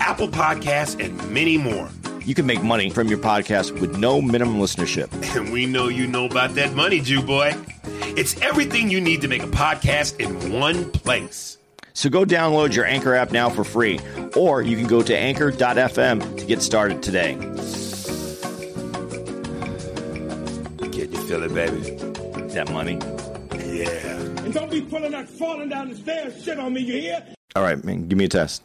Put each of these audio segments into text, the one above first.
Apple Podcasts, and many more. You can make money from your podcast with no minimum listenership. And we know you know about that money, Jew boy. It's everything you need to make a podcast in one place. So go download your Anchor app now for free, or you can go to anchor.fm to get started today. Can you feel it, baby? That money. Yeah. And don't be pulling that falling down the stairs shit on me, you hear? All right, man, give me a test.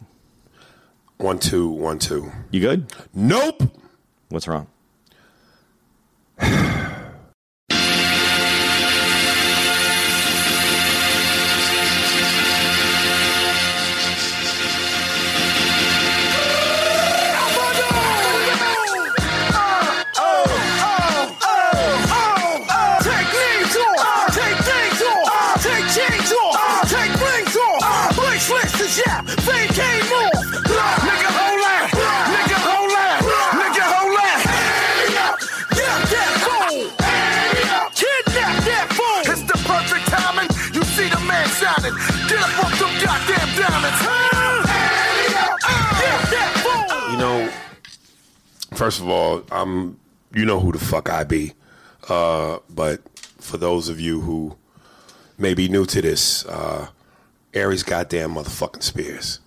One, two, one, two. You good? Nope. What's wrong? First of all, I'm you know who the fuck I be. Uh, but for those of you who may be new to this, uh, Aries goddamn motherfucking Spears.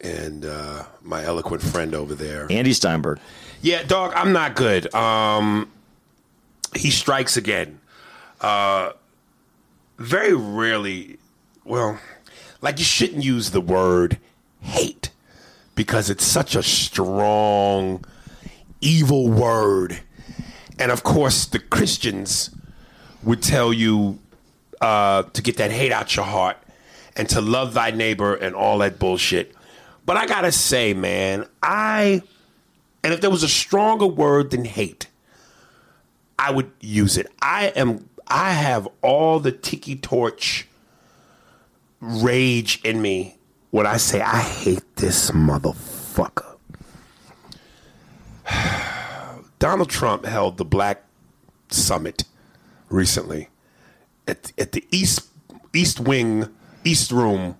And uh, my eloquent friend over there. Andy Steinberg. Yeah, dog, I'm not good. Um, he strikes again. Uh, very rarely, well, like you shouldn't use the word hate because it's such a strong, evil word. And of course, the Christians would tell you uh, to get that hate out your heart and to love thy neighbor and all that bullshit. But I gotta say, man, I and if there was a stronger word than hate, I would use it. I am I have all the tiki torch rage in me when I say I hate this motherfucker. Donald Trump held the Black Summit recently at, at the East East Wing East Room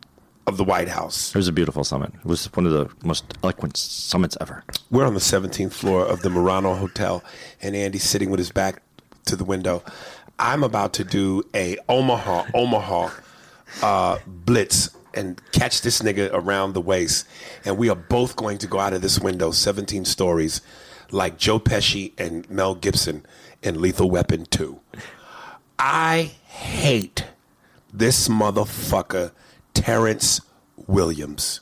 of the White House. It was a beautiful summit. It was one of the most eloquent summits ever. We're on the 17th floor of the Murano Hotel, and Andy's sitting with his back to the window. I'm about to do a Omaha, Omaha uh, blitz and catch this nigga around the waist, and we are both going to go out of this window 17 stories, like Joe Pesci and Mel Gibson in Lethal Weapon 2. I hate this motherfucker, Terrence Williams.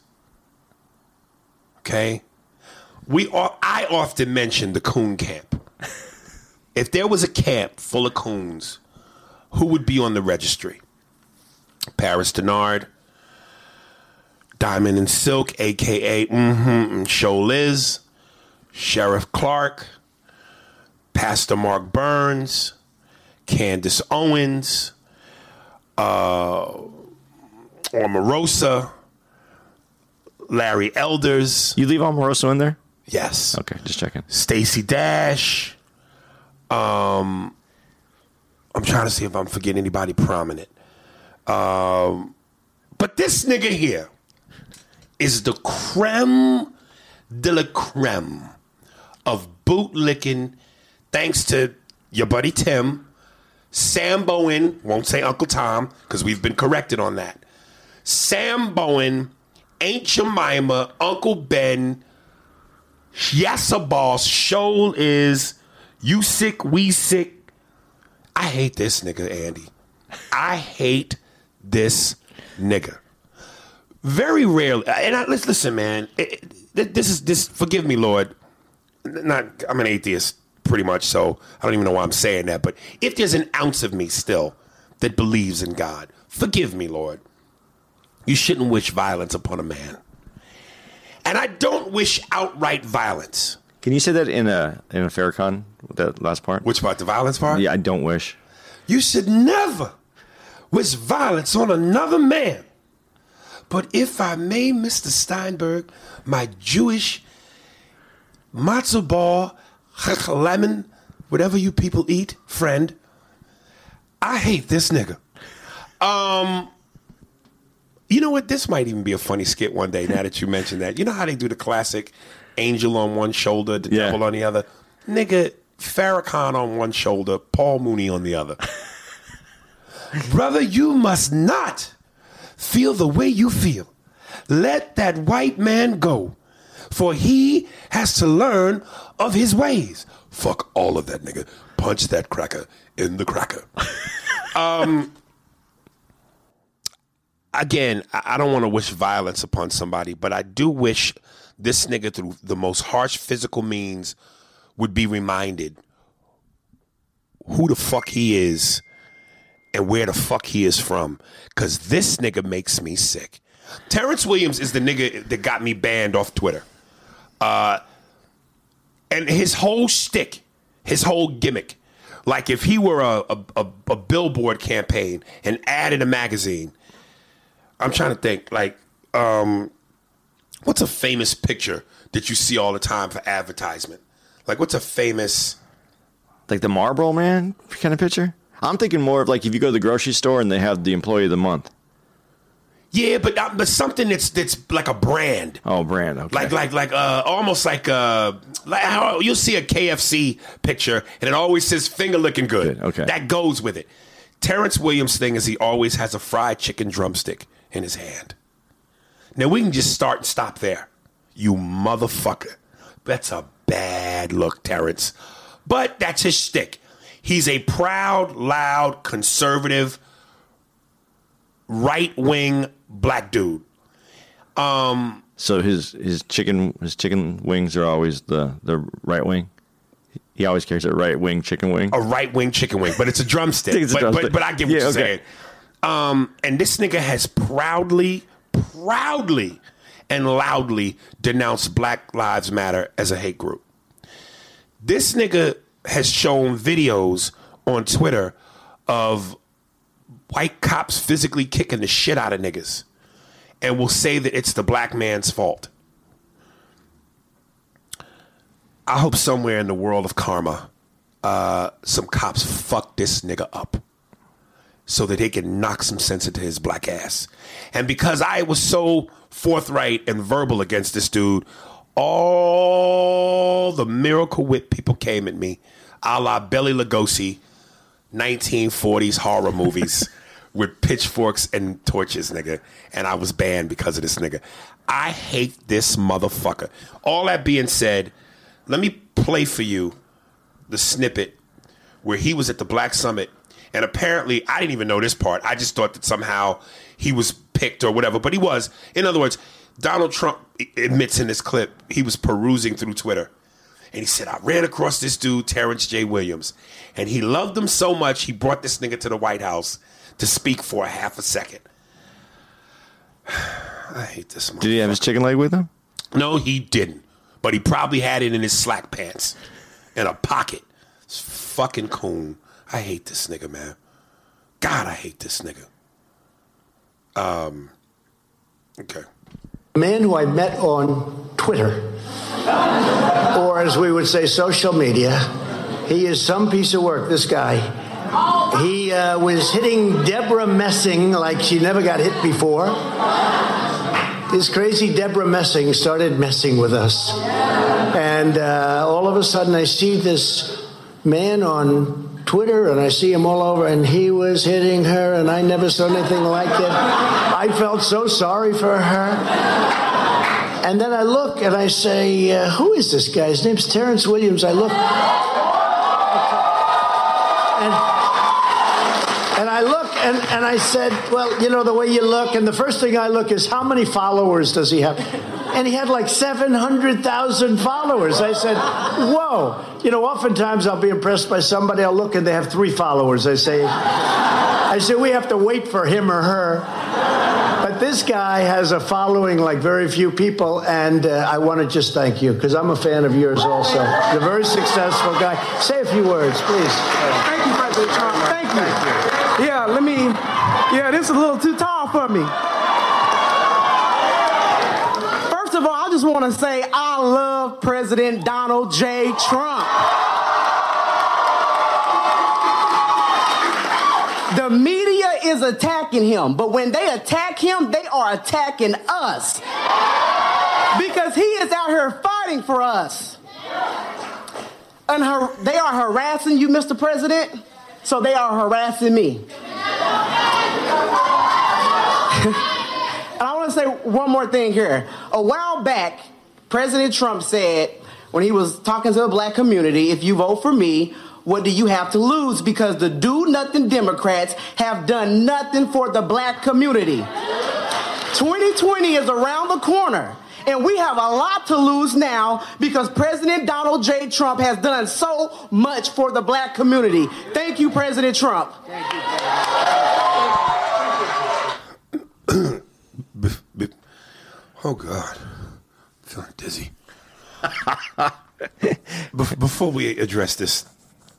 Okay? We are, I often mention the coon camp. If there was a camp full of coons, who would be on the registry? Paris Dennard, Diamond and Silk, aka mm-hmm, Show Liz, Sheriff Clarke, Pastor Mark Burns, Candace Owens, uh, Omarosa, Larry Elders. You leave Omarosa in there? Yes. Okay, just checking. Stacey Dash. Um, I'm trying to see if I'm forgetting anybody prominent. Um, but this nigga here is the creme de la creme of bootlicking, thanks to your buddy Tim, Sam Bowen, won't say Uncle Tom, because we've been corrected on that. Sam Bowen, Aunt Jemima, Uncle Ben, Yassa Boss, Shoal is, you sick, we sick. I hate this nigga, Andy. I hate this nigga. Very rarely, and I, let's listen, man. It, it, this is this. Forgive me, Lord. Not, I'm an atheist, pretty much. So I don't even know why I'm saying that. But if there's an ounce of me still that believes in God, forgive me, Lord. You shouldn't wish violence upon a man. And I don't wish outright violence. Can you say that in a in a Farrakhan? That last part. Which part? The violence part? Yeah, I don't wish. You should never wish violence on another man. But if I may, Mr. Steinberg, my Jewish matzo ball, lemon, whatever you people eat, friend, I hate this nigga. Um, you know what? This might even be a funny skit one day. Now that you mentioned that, you know how they do the classic angel on one shoulder, the Yeah. devil on the other. Nigga, Farrakhan on one shoulder, Paul Mooney on the other. Brother, you must not feel the way you feel. Let that white man go, for he has to learn of his ways. Fuck all of that nigga. Punch that cracker in the cracker. um, again, I I don't want to wish violence upon somebody, but I do wish this nigga through the most harsh physical means would be reminded who the fuck he is and where the fuck he is from. Cause this nigga makes me sick. Terrence Williams is the nigga that got me banned off Twitter. Uh, and his whole shtick, his whole gimmick, like if he were a, a, a, a billboard campaign, an ad in a magazine, I'm trying to think, like, um, what's a famous picture that you see all the time for advertisement? Like, what's a famous. Like the Marlboro Man kind of picture. I'm thinking more of like if you go to the grocery store and they have the employee of the month. Yeah, but uh, but something that's that's like a brand. Oh, brand. Okay. Like like like uh almost like uh like how you'll see a KFC picture and it always says finger looking good. Good, okay. That goes with it. Terrence Williams thing is he always has a fried chicken drumstick in his hand. Now we can just start and stop there. You motherfucker. That's a bad look, Terrence. But that's his shtick. He's a proud, loud, conservative, right wing black dude. So his his chicken his chicken wings are always the the right wing. He always carries a right wing chicken wing. a right wing chicken wing, but it's a drumstick. It's a but, drumstick. But, but I get what Yeah, you're okay. saying. Um, and this nigga has proudly, proudly, and loudly denounced Black Lives Matter as a hate group. This nigga has shown videos on Twitter of white cops physically kicking the shit out of niggas and will say that it's the black man's fault. I hope somewhere in the world of karma, uh, some cops fuck this nigga up so that they can knock some sense into his black ass. And because I was so forthright and verbal against this dude, all the miracle whip people came at me, a la Bela Lugosi, 1940s horror movies with pitchforks and torches, nigga. And I was banned because of this nigga. I hate this motherfucker. All that being said, let me play for you the snippet where he was at the Black Summit. And apparently, I didn't even know this part. I just thought that somehow he was picked or whatever, but he was. In other words, Donald Trump admits in this clip he was perusing through Twitter. And he said, I ran across this dude, Terrence J. Williams, and he loved him so much he brought this nigga to the White House to speak for a half a second. I hate this Did he have his chicken leg with him? No, he didn't. But he probably had it in his slack pants in a pocket. This fucking coon. I hate this nigga, man. God, I hate this nigga. Um, okay. A man who I met on Twitter, or as we would say, social media. He is some piece of work, this guy. He uh, was hitting Debra Messing like she never got hit before. This crazy Debra Messing started messing with us. And uh, all of a sudden, I see this man on Twitter, and I see him all over, and he was hitting her, and I never saw anything like it. I felt so sorry for her. And then I look and I say, uh, Who is this guy? His name's Terrence Williams. I look. And, and I look and, and I said, Well, you know, the way you look, and the first thing I look is how many followers does he have? And he had like 700,000 followers. I said, Whoa. You know, oftentimes I'll be impressed by somebody, I'll look and they have three followers. I say, I say, We have to wait for him or her. But this guy has a following like very few people, and uh, I want to just thank you because I'm a fan of yours also. You're a very successful guy. Say a few words, please. Thank you, President Trump. Thank you. Yeah, let me. Yeah, this is a little too tall for me. First of all, I just want to say I love President Donald J. Trump. The media is attacking him, but when they attack him, they are attacking us. Because he is out here fighting for us. And har- they are harassing you, Mr. President, so they are harassing me. and I want to say one more thing here. A while back, President Trump said, when he was talking to the black community, if you vote for me, what do you have to lose? Because the do nothing Democrats have done nothing for the black community. 2020 is around the corner. And we have a lot to lose now because President Donald J. Trump has done so much for the black community. Thank you, President Trump. Bef- oh God, I'm feeling dizzy. Bef- before we address this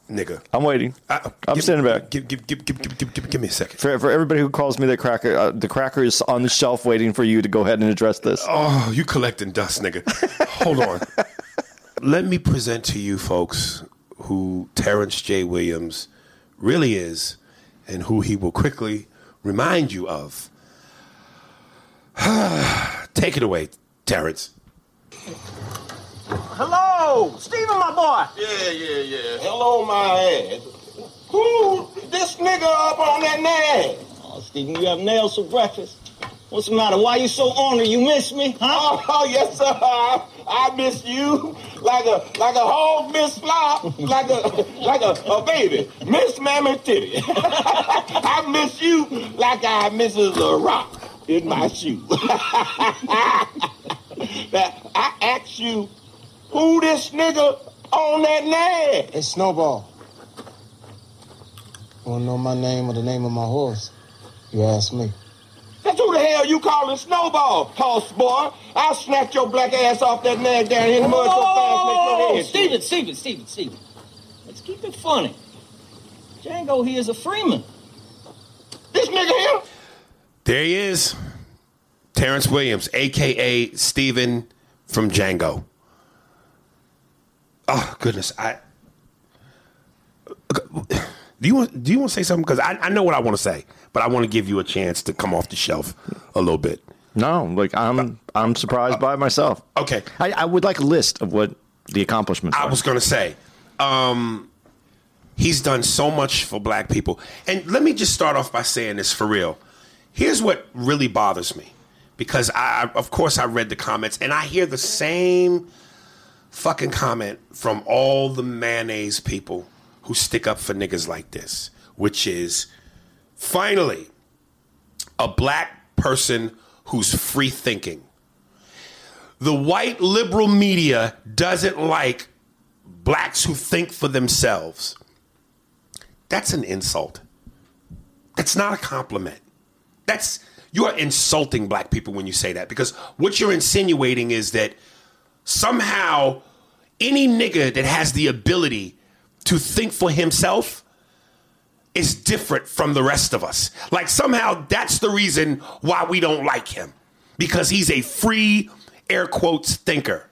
nigga, I'm waiting. I- I'm give- standing back. Give, give, give, give, give, give, give, give me a second. For, for everybody who calls me the cracker, uh, the cracker is on the shelf waiting for you to go ahead and address this. Oh, you collecting dust, nigga. Hold on. Let me present to you folks who Terrence J. Williams really is and who he will quickly remind you of. Take it away, Terrence. Hello, Stephen, my boy. Yeah, yeah, yeah. Hello, my ass. Who this nigga up on that name? Oh, Stephen, you have nails for breakfast. What's the matter? Why you so ornery? You miss me, huh? Oh, oh yes, sir. I, I miss you like a like a hog miss flop, like a like a, a baby. Miss Mammy Titty. I miss you like I misses a rock in my shoe. now, I ask you, who this nigga on that name? Hey, Snowball. You Wanna know my name or the name of my horse? You ask me. That's who the hell you calling Snowball, horse boy? I'll snatch your black ass off that nag down here in the mud so fast, make your head Steven, Steven, Steven, Steven. Let's keep it funny. Django here is a Freeman. This nigga here? There he is. Terrence Williams, aka Stephen from Django. Oh goodness, I do you want do you want to say something? Because I, I know what I want to say, but I want to give you a chance to come off the shelf a little bit. No, like I'm I'm surprised by myself. Okay, I, I would like a list of what the accomplishments I are. was going to say, um, he's done so much for black people. And let me just start off by saying this for real. Here's what really bothers me. Because I, of course, I read the comments and I hear the same fucking comment from all the mayonnaise people who stick up for niggas like this, which is finally a black person who's free thinking. The white liberal media doesn't like blacks who think for themselves. That's an insult. That's not a compliment. That's you're insulting black people when you say that because what you're insinuating is that somehow any nigga that has the ability to think for himself is different from the rest of us. Like somehow that's the reason why we don't like him because he's a free air quotes thinker.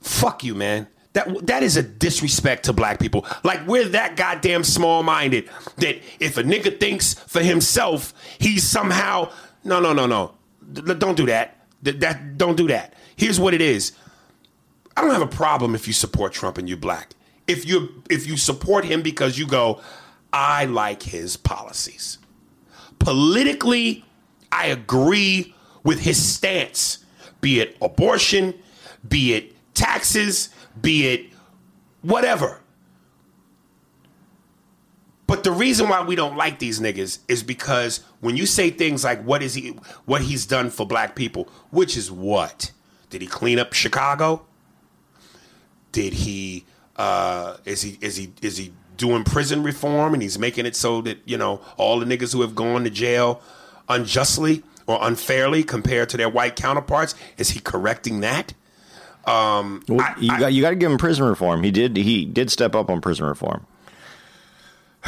Fuck you, man. That that is a disrespect to black people. Like we're that goddamn small minded that if a nigga thinks for himself, he's somehow no no no no. D- don't do that. Th- that don't do that. Here's what it is. I don't have a problem if you support Trump and you're black. If you if you support him because you go, I like his policies. Politically, I agree with his stance, be it abortion, be it taxes, be it whatever. But the reason why we don't like these niggas is because when you say things like what is he what he's done for black people, which is what? Did he clean up Chicago? Did he uh is he is he is he doing prison reform and he's making it so that, you know, all the niggas who have gone to jail unjustly or unfairly compared to their white counterparts? Is he correcting that? Um, Well, I- you I- got you got to give him prison reform. He did he did step up on prison reform.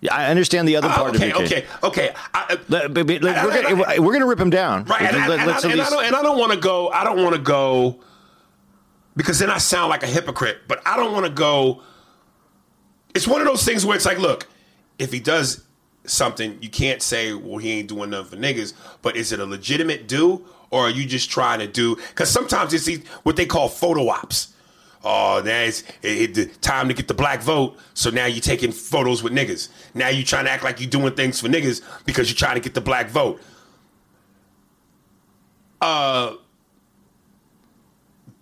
Yeah, I understand the other Uh, part okay, of it. okay, okay. I, Let- but- but, like, I- we're, gonna, I- we're gonna rip him down. Right, and, I, and, let's I, at and I don't, and I don't want to go. I don't want to go because then I sound like a hypocrite. But I don't want to go. It's one of those things where it's like, look, if he does something, you can't say, well, he ain't doing nothing for niggas. But is it a legitimate do, or are you just trying to do? Because sometimes it's what they call photo ops. Oh, it's it, it- time to get the black vote. So now you're taking photos with niggas. Now you're trying to act like you're doing things for niggas because you're trying to get the black vote. Uh,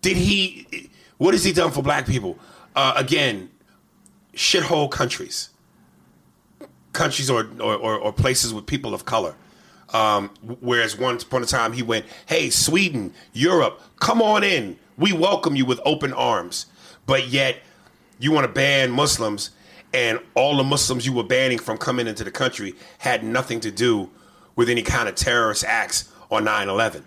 did he? What has he done for black people? Uh, again, shithole countries, countries or, or, or places with people of color. Um, whereas once upon a time he went, "Hey, Sweden, Europe, come on in. We welcome you with open arms." But yet, you want to ban Muslims, and all the Muslims you were banning from coming into the country had nothing to do with any kind of terrorist acts on 9/11.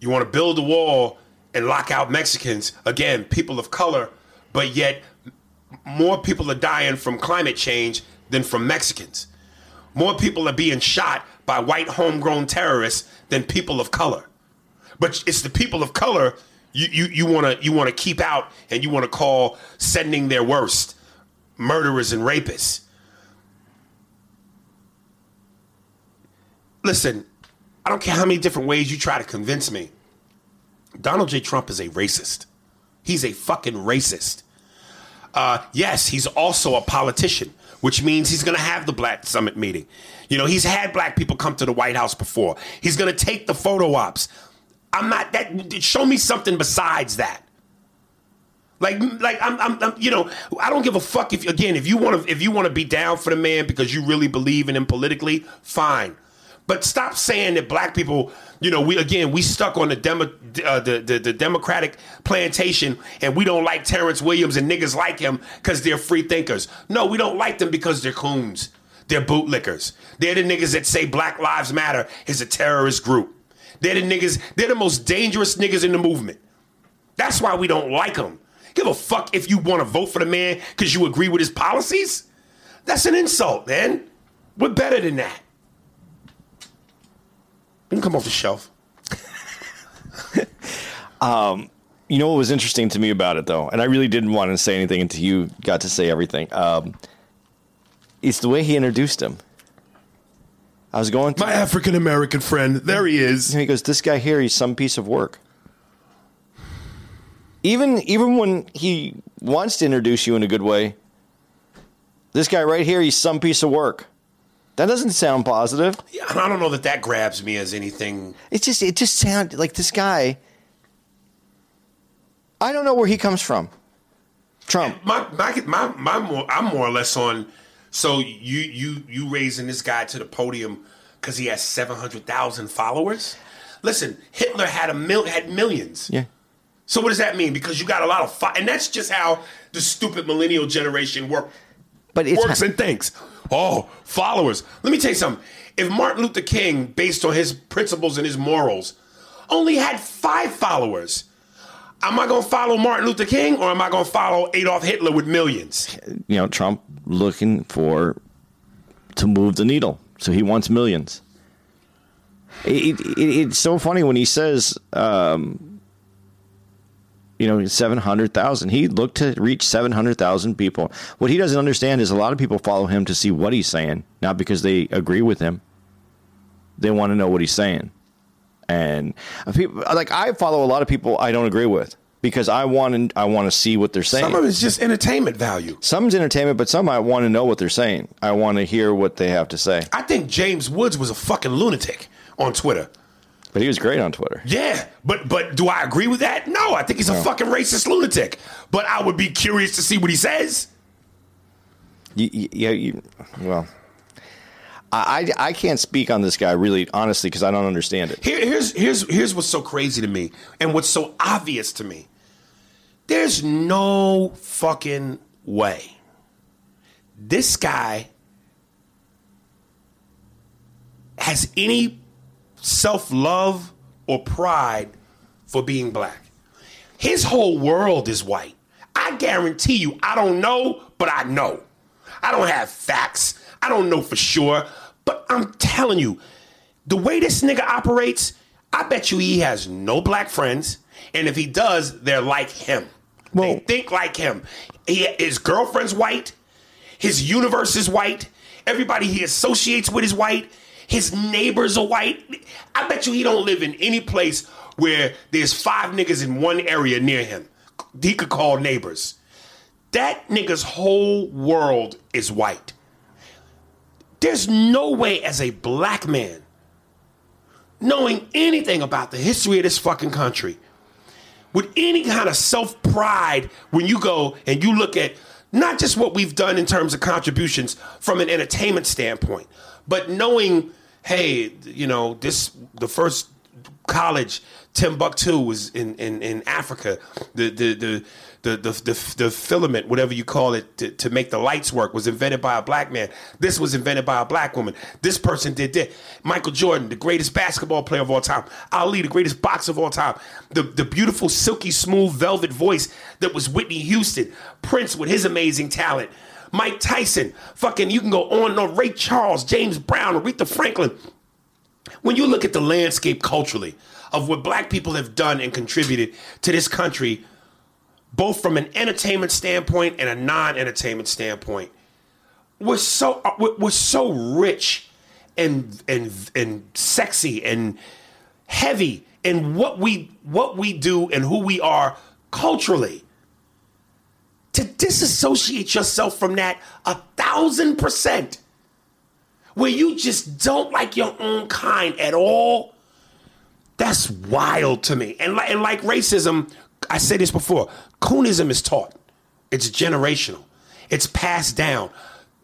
You want to build a wall and lock out Mexicans, again, people of color, but yet more people are dying from climate change than from Mexicans. More people are being shot by white homegrown terrorists than people of color. But it's the people of color you you you want to you want to keep out and you want to call sending their worst murderers and rapists. Listen, I don't care how many different ways you try to convince me. Donald J. Trump is a racist. He's a fucking racist. Uh, yes, he's also a politician, which means he's going to have the Black Summit meeting. You know, he's had black people come to the White House before. He's going to take the photo ops. I'm not that. Show me something besides that. Like, like I'm, I'm, I'm, you know, I don't give a fuck if again if you want to if you want to be down for the man because you really believe in him politically, fine. But stop saying that black people, you know, we again we stuck on the demo, uh, the, the the Democratic plantation, and we don't like Terrence Williams and niggas like him because they're free thinkers. No, we don't like them because they're coons. They're bootlickers. They're the niggas that say Black Lives Matter is a terrorist group. They're the niggas. They're the most dangerous niggas in the movement. That's why we don't like them. Give a fuck if you want to vote for the man because you agree with his policies. That's an insult, man. We're better than that. You can come off the shelf. um, You know what was interesting to me about it, though, and I really didn't want to say anything until you got to say everything. Um, it's the way he introduced him. I was going through. My African American friend, there he is. And he goes, "This guy here, he's some piece of work." Even even when he wants to introduce you in a good way, this guy right here, he's some piece of work. That doesn't sound positive. Yeah, I don't know that that grabs me as anything. It's just it just sounds like this guy. I don't know where he comes from. Trump. My my my, my more, I'm more or less on. So you you you raising this guy to the podium because he has seven hundred thousand followers? Listen, Hitler had a mil had millions. Yeah. So what does that mean? Because you got a lot of fo- and that's just how the stupid millennial generation work But it's works and thinks. Oh, followers. Let me tell you something. If Martin Luther King, based on his principles and his morals, only had five followers, am I going to follow Martin Luther King or am I going to follow Adolf Hitler with millions? you know Trump looking for to move the needle, so he wants millions. It, it, it's so funny when he says, um, you know, seven hundred thousand. He looked to reach seven hundred thousand people. What he doesn't understand is a lot of people follow him to see what he's saying, not because they agree with him. They want to know what he's saying, and people like I follow a lot of people I don't agree with because I want to I want to see what they're saying. Some of it's just entertainment value. Some's entertainment, but some I want to know what they're saying. I want to hear what they have to say. I think James Woods was a fucking lunatic on Twitter. But he was great on Twitter. Yeah, but but do I agree with that? No, I think he's a fucking racist lunatic. But I would be curious to see what he says. You, you, yeah, you, well, I, I can't speak on this guy really honestly because I don't understand it. Here, here's here's here's what's so crazy to me, and what's so obvious to me. There's no fucking way. This guy has any self love or pride for being black. His whole world is white. I guarantee you, I don't know, but I know. I don't have facts. I don't know for sure, I'm telling you, the way this nigga operates, I bet you he has no black friends, and if he does, they're like him. they think like him. He, his girlfriend's white. His universe is white. Everybody he associates with is white. His neighbors are white. I bet you he don't live in any place where there's five niggas in one area near him. He could call neighbors. That nigga's whole world is white. There's no way as a black man knowing anything about the history of this fucking country with any kind of self pride when you go and you look at not just what we've done in terms of contributions from an entertainment standpoint, but knowing, hey, you know, this the first college Timbuktu was in, in, in Africa. The the the the the, the, the filament, whatever you call it, to, to make the lights work, was invented by a black man. This was invented by a black woman. This person did that. Michael Jordan, the greatest basketball player of all time. Ali, the greatest boxer of all time. The the beautiful, silky, smooth, velvet voice that was Whitney Houston. Prince with his amazing talent. Mike Tyson, fucking, you can go on and on. Ray Charles, James Brown, Aretha Franklin. When you look at the landscape culturally of what black people have done and contributed to this country, both from an entertainment standpoint and a non-entertainment standpoint, we're so uh, we're we're so rich and and and sexy and heavy in what we what we do and who we are culturally. To disassociate yourself from that a thousand percent where you just don't like your own kind at all, that's wild to me. And and like racism, I said this before, coonism is taught. It's generational. It's passed down.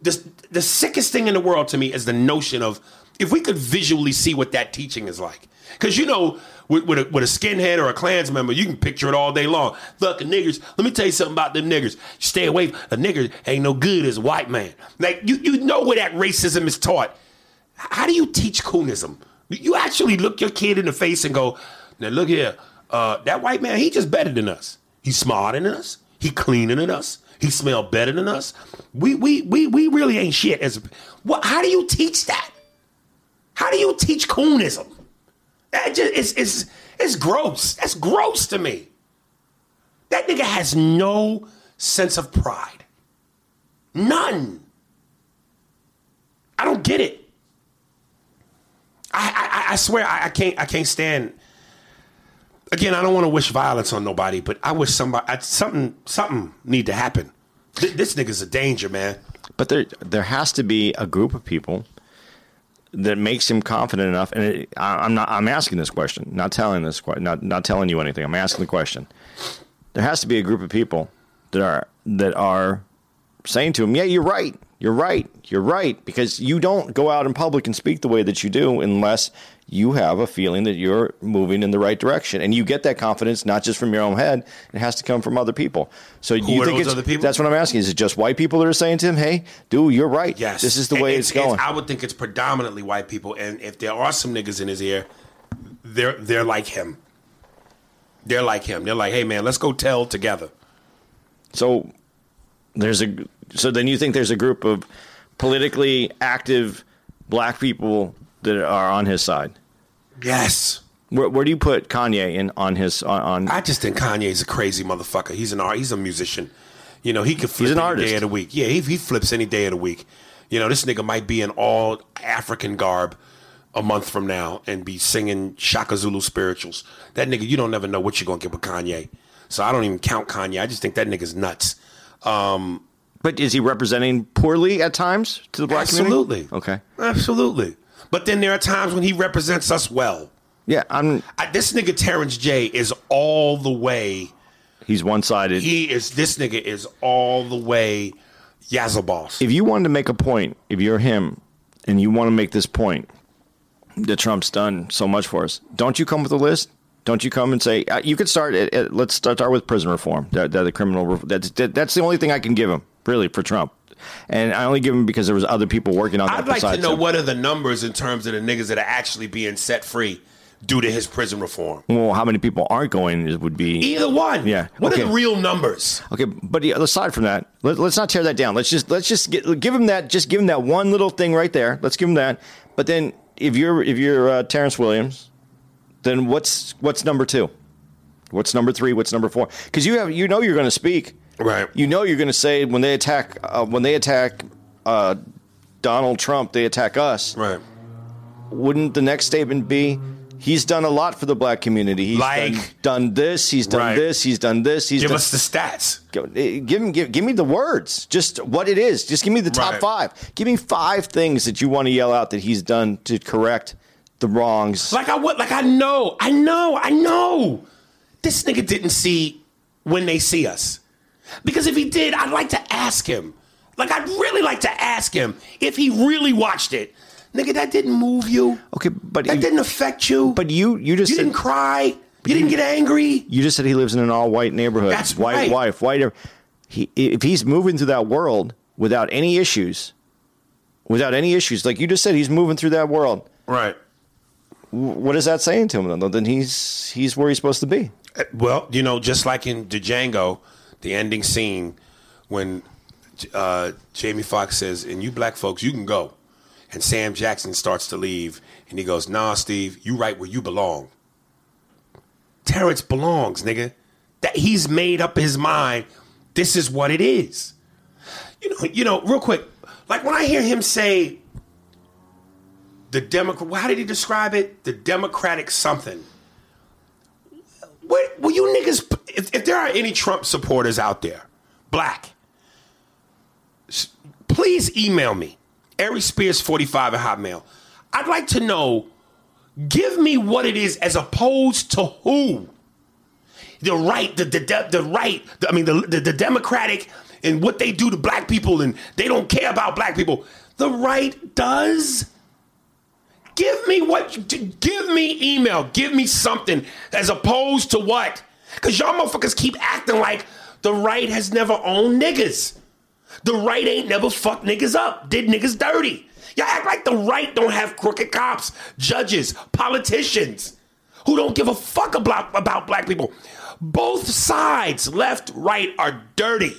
The, the sickest thing in the world to me is the notion of if we could visually see what that teaching is like. Because you know, with, with, a, with a skinhead or a Klans member, you can picture it all day long. Look, niggers, let me tell you something about them niggers. Stay away. A nigger ain't no good as a white man. Like, you, you know where that racism is taught. How do you teach coonism? You actually look your kid in the face and go, now look here, uh, that white man, he just better than us. He's smarter than us. He cleaner than us. He smell better than us. We we we we really ain't shit. As what? How do you teach that? How do you teach coonism? That just it's it's it's gross. That's gross to me. That nigga has no sense of pride. None. I don't get it. I I, I swear I, I can't I can't stand. Again, I don't want to wish violence on nobody, but I wish somebody I, something something need to happen. Th- this nigga's a danger, man. But there there has to be a group of people that makes him confident enough. And it, I, I'm not. I'm asking this question, not telling this not not telling you anything. I'm asking the question. There has to be a group of people that are that are saying to him, "Yeah, you're right. You're right. You're right." Because you don't go out in public and speak the way that you do unless you have a feeling that you're moving in the right direction, and you get that confidence not just from your own head; it has to come from other people. So Who you think it's other people? that's what I'm asking? Is it just white people that are saying to him, "Hey, dude, you're right. Yes, this is the And way it's, going." I would think it's predominantly white people, and if there are some niggas in his ear, they're they're like him. They're like him. They're like, hey man, let's go tell together. So there's a so then you think there's a group of politically active black people that are on his side. Yes. Where, where do you put Kanye in on his on? on I just think Kanye's a crazy motherfucker. He's an art. He's a musician. You know, he could flip He's an any artist. day of the week. Yeah, he, he flips any day of the week. You know, this nigga might be in all African garb a month from now and be singing Shaka Zulu spirituals. That nigga, you don't never know what you're gonna get with Kanye. So I don't even count Kanye. I just think that nigga's nuts. Um, but is he representing poorly at times to the black Absolutely. community? Absolutely. Okay. Absolutely. But then there are times when he represents us well. Yeah, I'm. I, this nigga Terrence J is all the way. He's one sided. He is. This nigga is all the way. Yazza boss. if you wanted to make a point, if you're him, and you want to make this point that Trump's done so much for us, don't you come with a list? Don't you come and say uh, you could start? At, at, let's start with prison reform. That, that the criminal. That's that, that's the only thing I can give him really for Trump. And I only give him because there was other people working on that. I'd like to know him. what are the numbers in terms of the niggas that are actually being set free due to his prison reform. Well, how many people aren't going is- would be Either one. Yeah. What okay. are the real numbers? Okay, but aside from that, let, let's not tear that down. Let's just let's just get, give him that. Just give him that one little thing right there. Let's give him that. But then, if you're if you're uh, Terrence Williams, then what's what's number two? What's number three? What's number four? Because you have you know you're going to speak. Right. You know you're going to say when they attack uh, when they attack uh, Donald Trump, they attack us. Right. Wouldn't the next statement be? He's done a lot for the black community. He's Like- done, done this. He's done Right. this. He's done this. He's Give done, us the stats. Go- eh, Give him, give, give me the words. Just what it is. Just give me the top Right. five. Give me five things that you want to yell out that he's done to correct the wrongs. Like I would, like I know, I know, I know. This nigga didn't see when they see us. Because if he did, I'd like to ask him. Like I'd really like to ask him if he really watched it. Nigga, that didn't move you. Okay, but That you- didn't affect you. But you, you just you said, didn't cry. You didn't get angry. you just said he lives in an all-white neighborhood. That's white right. wife, white. He, if he's moving through that world without any issues, without any issues, like you just said, he's moving through that world. Right. What is that saying to him? Then then he's he's where he's supposed to be. Uh, Well, you know, just like in the Django, the ending scene when uh, Jamie Foxx says, "And you black folks, you can go," and Sam Jackson starts to leave, and he goes, "Nah, Steve, you right where you belong." Terrence belongs, nigga. That he's made up his mind. This is what it is. You know, you know, real quick, like when I hear him say the Democrat, how did he describe it? The Democratic something. What, will you niggas, if, if there are any Trump supporters out there, black, please email me, Ari Spears 45 at Hotmail. I'd like to know, give me what it is as opposed to who. The right, the, the, the, the right, the, I mean, the, the, the Democratic and what they do to black people and they don't care about black people. The right does. Give me what. Give me email. Give me something as opposed to what? Because y'all motherfuckers keep acting like the right has never owned niggas. The right ain't never fucked niggas up, did niggas dirty. Y'all act like the right don't have crooked cops, judges, politicians who don't give a fuck about, about black people. Both sides, left, right, are dirty.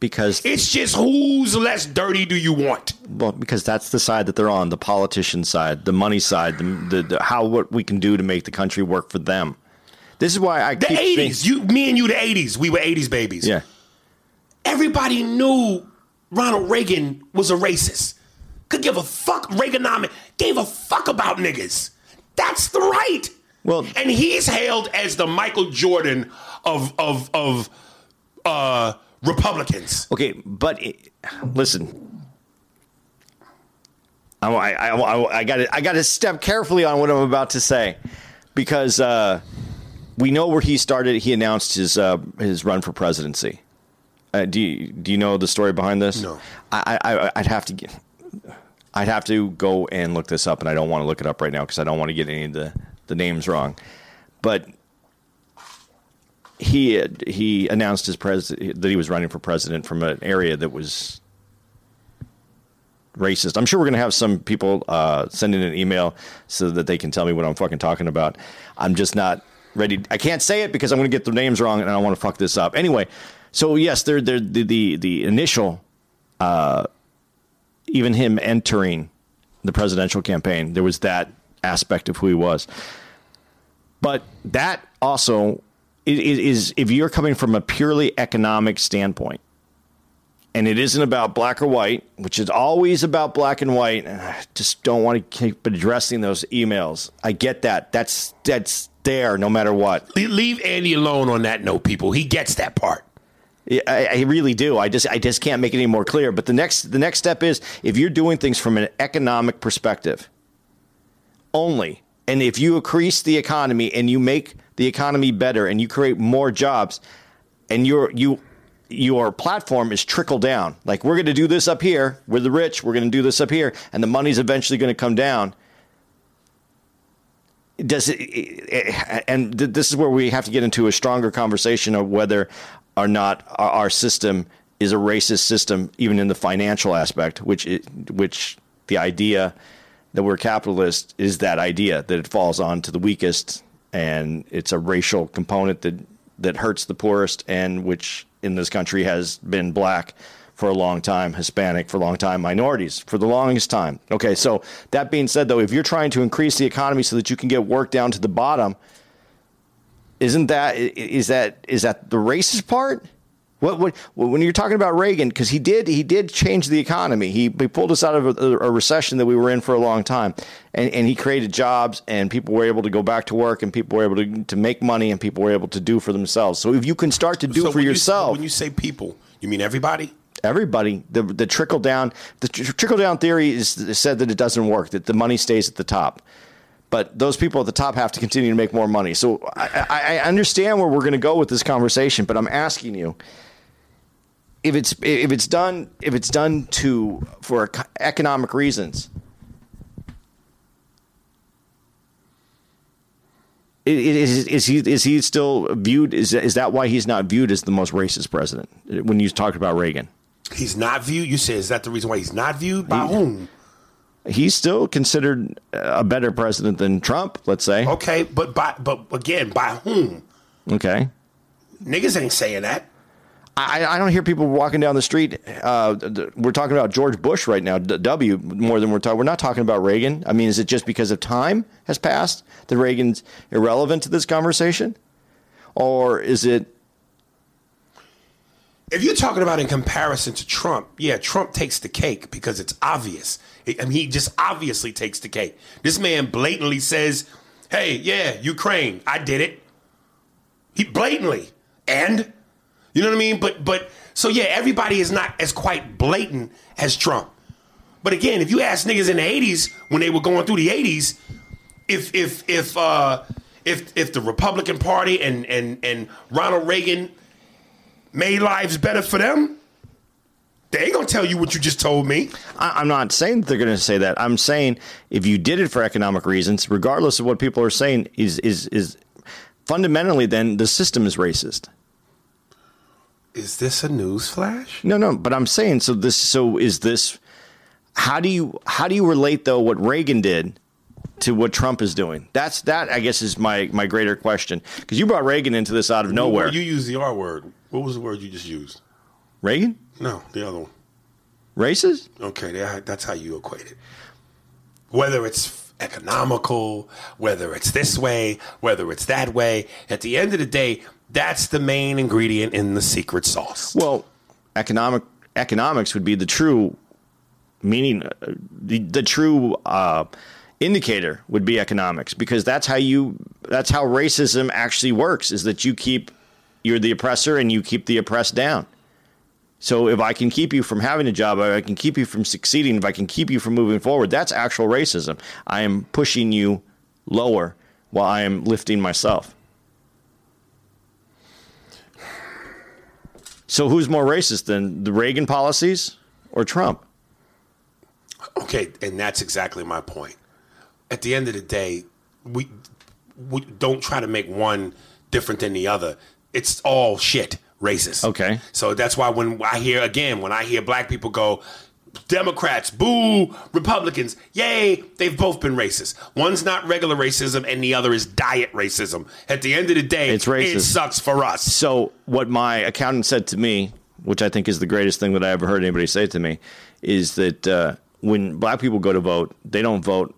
Because It's just who's less dirty do you want? well, because that's the side that they're on, the politician side, the money side, the, the, the how what we can do to make the country work for them. This is why I The eighties, you, me and you, the eighties, we were eighties babies. yeah. Everybody knew Ronald Reagan was a racist. Could give a fuck. Reaganomics gave a fuck about niggas. That's the right. Well- and he's hailed as the Michael Jordan of of of uh, Republicans. Okay, but it, listen, I I I, I got to I got to step carefully on what I'm about to say because uh, we know where he started. He announced his uh, his run for presidency. Uh, do you, do you know the story behind this? No. I, I I'd have to get. I'd have to go and look this up, and I don't want to look it up right now because I don't want to get any of the, the names wrong. But he had, he announced his pres- that he was running for president from an area that was racist. I'm sure we're going to have some people uh, an email so that they can tell me what I'm fucking talking about. I'm just not ready. I can't say it because I'm going to get the names wrong and I want to fuck this up. Anyway, so yes, they're, they're, the, the the initial, uh, even him entering the presidential campaign, there was that aspect of who he was. But that also i- i- is if you're coming from a purely economic standpoint, and it isn't about black or white, which is always about black and white. and I just don't want to keep addressing those emails. I get that. That's that's there no matter what. Leave Andy alone on that note, people. He gets that part. Yeah, I, I really do. I just I just can't make it any more clear. But the next the next step is if you're doing things from an economic perspective only, and if you increase the economy and you make the economy better and you create more jobs, and your you your platform is trickle down. Like we're going to do this up here. We're the rich. We're going to do this up here, and the money's eventually going to come down. Does it? And this is where we have to get into a stronger conversation of whether or not our, system is a racist system, even in the financial aspect, which it, which the idea that we're capitalist is that idea that it falls on to the weakest, and it's a racial component that that hurts the poorest, and which in this country has been black for a long time, Hispanic for a long time, minorities for the longest time. Okay, so that being said, though, if you're trying to increase the economy so that you can get work down to the bottom, isn't that is that is that the racist part? What, what when you're talking about Reagan, because he did he did change the economy. He, he pulled us out of a, a, recession that we were in for a long time, and, and he created jobs, and people were able to go back to work, and people were able to to make money, and people were able to do for themselves. So if you can start to do So for when you- yourself, when you say people, you mean everybody? everybody the the trickle down the tr- trickle down theory is is said that it doesn't work that the money stays at the top but those people at the top have to continue to make more money so i, I, I understand where we're going to go with this conversation but i'm asking you if it's if it's done if it's done to for economic reasons is, is he is he still viewed is is that why he's not viewed as the most racist president when you talked about Reagan He's not viewed. You say is that the reason why he's not viewed by He- whom? he's still considered a better president than Trump, let's say. Okay, but by but again, by whom? Okay. Niggas ain't saying that. I, I don't hear people walking down the street. Uh, we're talking about George Bush right now, W, more than we're talking. We're not talking about Reagan. I mean, is it just because of time has passed that Reagan's irrelevant to this conversation, or is it? If you're talking about in comparison to Trump, yeah, Trump takes the cake because it's obvious. I mean, he just obviously takes the cake. This man blatantly says, "Hey, yeah, Ukraine, I did it." He blatantly, and you know what I mean. But but so yeah, everybody is not as quite blatant as Trump. But again, if you ask niggas in the '80s when they were going through the '80s, if if if uh, if if the Republican Party and and and Ronald Reagan made lives better for them, they ain't gonna tell you what you just told me. I, I'm not saying that they're to say that. I'm saying if you did it for economic reasons, regardless of what people are saying, is is is fundamentally then the system is racist. Is this a news flash? No, no, but I'm saying so. This so is this. How do you how do you relate though what Reagan did to what Trump is doing? That's that I guess is my my greater question because you brought Reagan into this out of nowhere. You used the R word. What was the word you just used? Reagan No, the other one. racist? Okay, that's how you equate it. Whether it's economical, whether it's this way, whether it's that way, at the end of the day, that's the main ingredient in the secret sauce. Well, economic economics would be the true meaning. uh, The the true uh, indicator would be economics because that's how you that's how racism actually works. Is that you keep you're the oppressor and you keep the oppressed down. So if I can keep you from having a job, if I can keep you from succeeding, if I can keep you from moving forward, that's actual racism. I am pushing you lower while I am lifting myself. So who's more racist than the Reagan policies or Trump? Okay, and that's exactly my point. At the end of the day, we, we don't try to make one different than the other. It's all shit racist. Okay. So that's why when I hear again, when I hear black people go, Democrats, boo, Republicans, yay, they've both been racist. One's not regular racism and the other is diet racism. At the end of the day, It's racist. it sucks for us. So what my accountant said to me, which I think is the greatest thing that I ever heard anybody say to me, is that uh, when black people go to vote, they don't vote.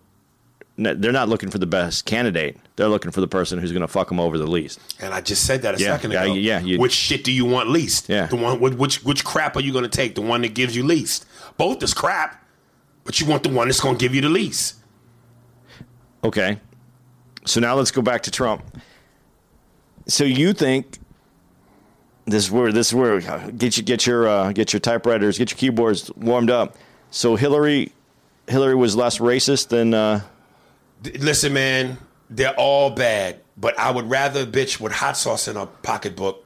They're not looking for the best candidate. They're looking for the person who's going to fuck them over the least. And I just said that a Yeah, second ago. yeah, you- which shit do you want least? Yeah. The one which which crap are you going to take? The one that gives you least. Both is crap, but you want the one that's going to give you the least. Okay. So now let's go back to Trump. So you think this is where this is where get you get your uh, get your typewriters, get your keyboards warmed up. So Hillary Hillary was less racist than uh, Listen, man, they're all bad, but I would rather a bitch with hot sauce in her pocketbook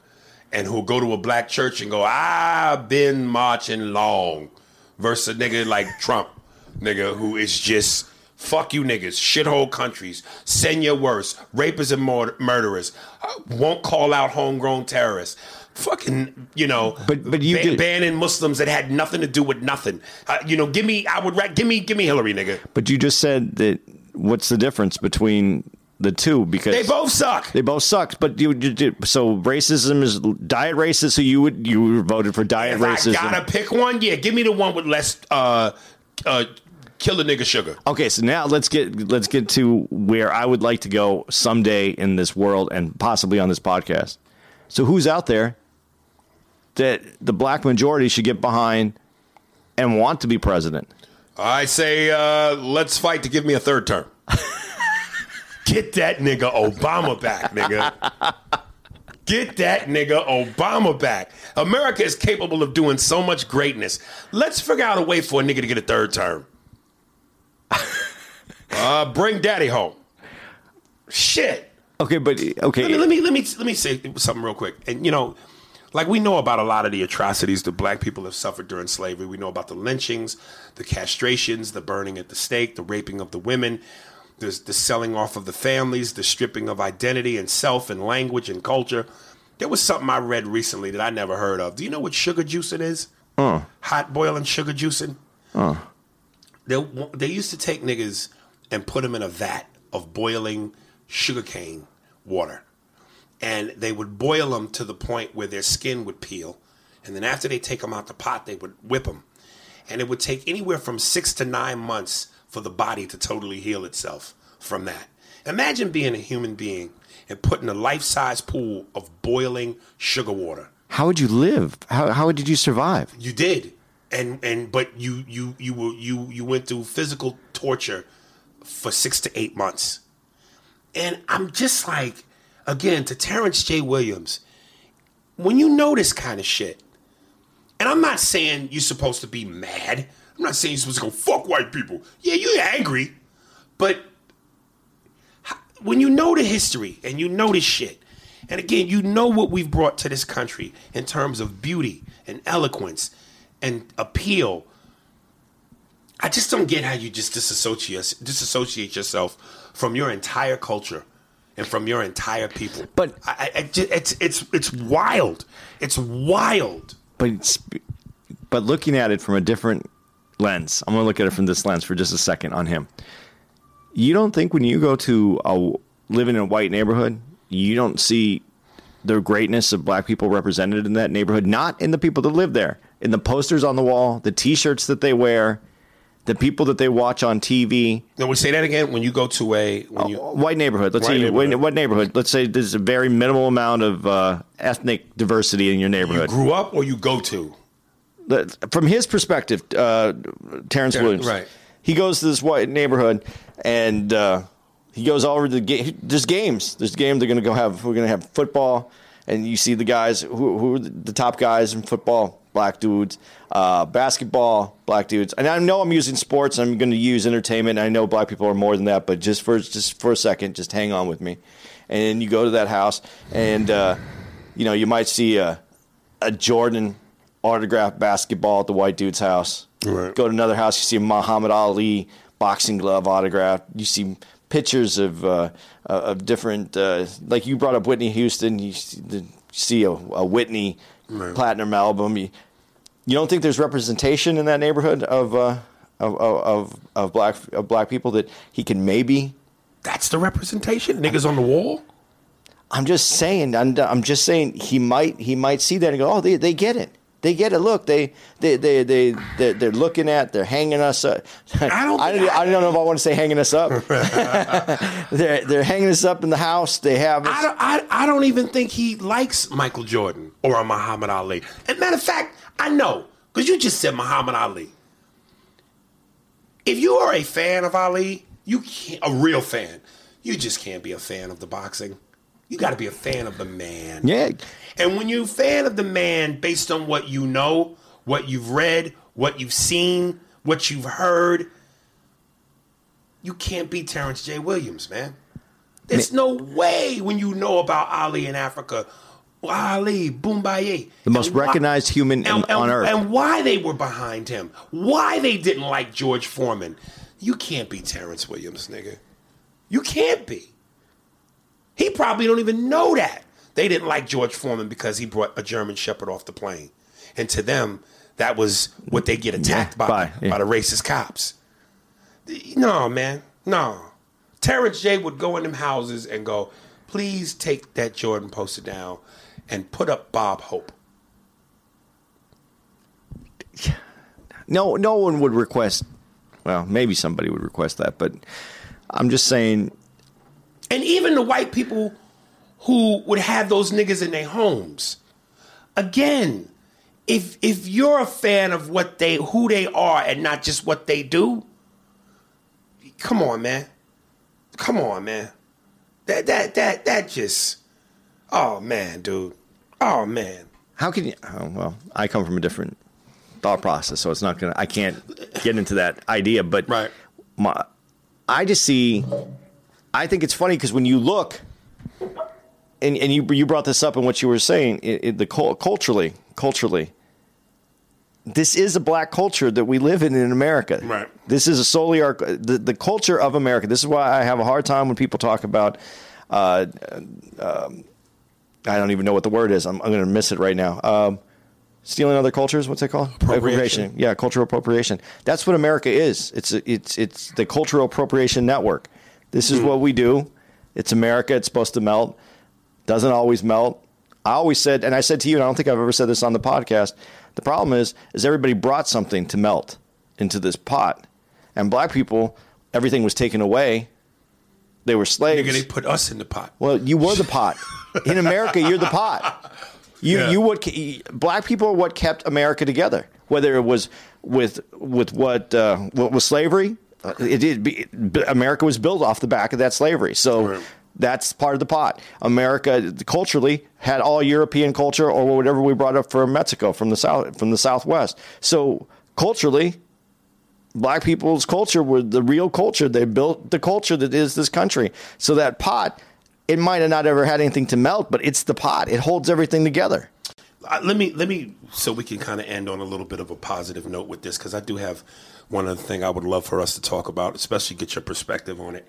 and who'll go to a black church and go, I've been marching long, versus a nigga like Trump, nigga, who is just Fuck you niggas, shithole countries, send your worst, rapists and mur- murderers, uh, won't call out homegrown terrorists. Fucking, you know, But- but you ban- did- banning Muslims that had nothing to do with nothing. Uh, you know, give me, I would, ra- give me, give me Hillary, nigga. But you just said that. What's the difference between the two? Because They both suck. They both suck. but you, you did so racism is diet racist. So you would you voted for diet If racism. I gotta pick one, yeah, give me the one with less, uh, uh, kill a nigga sugar. Okay, so now let's get let's get to where I would like to go someday in this world and possibly on this podcast. So who's out there that the black majority should get behind and want to be president? I say, uh, let's fight to give me a third term. Get that nigga Obama back, nigga. Get that nigga Obama back. America is capable of doing so much greatness. Let's figure out a way for a nigga to get a third term. Uh, bring daddy home. Shit. Okay, but okay, Let me, let me let me let me say something real quick. And you know, like we know about a lot of the atrocities that black people have suffered during slavery. We know about the lynchings, the castrations, the burning at the stake, the raping of the women, there's the selling off of the families, the stripping of identity and self and language and culture. There was something I read recently that I never heard of. Do you know what sugar juicing is? Hot boiling sugar juicing. They they used to take niggas and put them in a vat of boiling sugarcane water, and they would boil them to the point where their skin would peel, and then after they take them out the pot, they would whip them, and it would take anywhere from six to nine months for the body to totally heal itself from that. Imagine being a human being and putting in a life-size pool of boiling sugar water. how would you live? How how did you survive? You did, and and but you you you were you you went through physical torture for six to eight months, and I'm just like, again, to Terrence J. Williams, when you know this kind of shit, and I'm not saying you're supposed to be mad. I'm not saying you're supposed to go fuck white people. Yeah, you're angry, but when you know the history and you know this shit, and again, you know what we've brought to this country in terms of beauty and eloquence and appeal. I just don't get how you just disassociate disassociate yourself from your entire culture and from your entire people. But- I, I, I it's it's it's wild. It's wild. But it's, but looking at it from a different lens, I'm going to look at it from this lens for just a second on him. You don't think when you go to a live in a white neighborhood, you don't see the greatness of black people represented in that neighborhood, not in the people that live there, in the posters on the wall, the t-shirts that they wear, the people that they watch on TV. No, we say that again. When you go to a when you white neighborhood. Let's White say neighborhood. What, neighborhood? Let's say there's a very minimal amount of uh, ethnic diversity in your you neighborhood. grew up or you go to. From his perspective, uh, Terrence Ter- Williams, right. He goes to this white neighborhood, and uh, he goes all over the game. There's games. There's a game. They're going to go have. We're going to have football, and you see the guys who, who are the top guys in football. Black dudes, uh, basketball, black dudes, and I know I'm using sports. I'm going to use entertainment. I know black people are more than that, but just for just for a second, just hang on with me. And you go to that house, and uh, you know you might see a a Jordan autographed basketball at the white dude's house. Right. Go to another house, you see a Muhammad Ali boxing glove autograph. You see pictures of uh, of different, uh, like you brought up Whitney Houston. You see, a, a Whitney platinum album. You, you don't think there's representation in that neighborhood of uh, of, of of of black of black people that he can maybe That's the representation. Niggas on the wall. I'm just saying. I'm, I'm just saying he might he might see that and go, oh, they they get it. They get it. Look, they they they they they're, they're looking at. They're hanging us up. I don't- I, don't. I don't know if I want to say hanging us up. they're they're hanging us up in the house. They have us. I don't, I, I don't even think he likes Michael Jordan or Muhammad Ali. And matter of fact, I know because you just said Muhammad Ali. If you are a fan of Ali, you can't a real fan. You just can't be a fan of the boxing. You got to be a fan of the man. yeah. And when you're a fan of the man based on what you know, what you've read, what you've seen, what you've heard, you can't beat Terrence J. Williams, man. There's no way when you know about Ali in Africa, Ali, Bomaye. The most why- recognized human and, and- on earth. And why they were behind him. Why they didn't like George Foreman. You can't be Terrence Williams, nigga. You can't be. He probably don't even know that. They didn't like George Foreman because he brought a German Shepherd off the plane. And to them, that was what they get attacked Yeah, by, by, yeah. by the racist cops. No, man. No. Terrence J would go in them houses and go, please take that Jordan poster down and put up Bob Hope. No, no one would request. Well, maybe somebody would request that, but I'm just saying. And even the white people who would have those niggas in their homes. Again, if if you're a fan of what they who they are and not just what they do, come on, man. Come on, man. That that that that just Oh man, dude. Oh man. How can you? Oh, well, I come from a different thought process, so it's not gonna. I can't get into that idea, but Right. my, I just see. I think it's funny because when you look, and and you you brought this up in what you were saying, it, it, the culturally, culturally, this is a black culture that we live in in America. Right. This is a solely our the, the culture of America. This is why I have a hard time when people talk about. Uh, um, I don't even know what the word is. I'm, I'm going to miss it right now. Um, stealing other cultures. What's it called? Appropriation. Yeah, cultural appropriation. That's what America is. It's it's it's the cultural appropriation network. This is what we do. It's America. It's supposed to melt. Doesn't always melt. I always said, and I said to you, and I don't think I've ever said this on the podcast. The problem is, is everybody brought something to melt into this pot, and black people, everything was taken away. They were slaves. Nigga, they put us in the pot. Well, you were the pot. In America, you're the pot. You Yeah. you what black people are what kept America together. Whether it was with with what uh, what was slavery, uh, it did. America was built off the back of that slavery. So. Right. That's part of the pot. America culturally had all European culture or whatever we brought up from Mexico, from the south, from the Southwest. So culturally, black people's culture were the real culture. They built the culture that is this country. So that pot, it might have not ever had anything to melt, but it's the pot. It holds everything together. Uh, let me let me so we can kind of end on a little bit of a positive note with this because I do have one other thing I would love for us to talk about, especially get your perspective on it.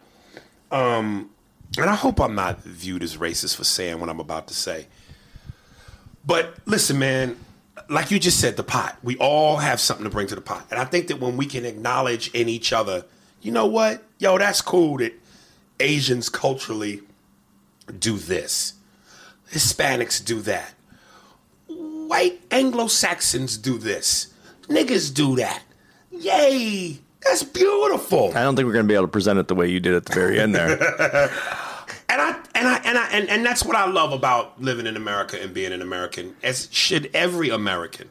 Um, and I hope I'm not viewed as racist for saying what I'm about to say. But listen, man, like you just said, the pot. We all have something to bring to the pot, and I think that when we can acknowledge in each other, you know what, yo, that's cool that Asians culturally do this, Hispanics do that white Anglo Saxons do this. Niggas do that. Yay! That's beautiful. I don't think we're going to be able to present it the way you did at the very end there. And I and I and I and, and that's what I love about living in America and being an American, as should every American.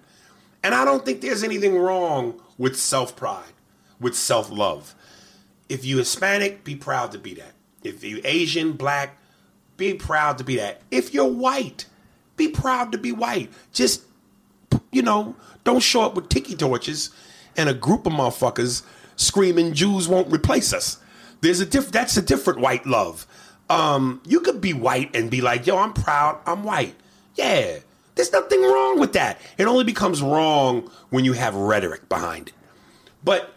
And I don't think there's anything wrong with self pride, with self love. If you Hispanic, be proud to be that. If you Asian, black, be proud to be that. If you're white, be proud to be white. Just you know, don't show up with tiki torches and a group of motherfuckers screaming Jews won't replace us. There's a diff that's a different white love. Um, you could be white and be like, yo, I'm proud, I'm white. Yeah. There's nothing wrong with that. It only becomes wrong when you have rhetoric behind it. But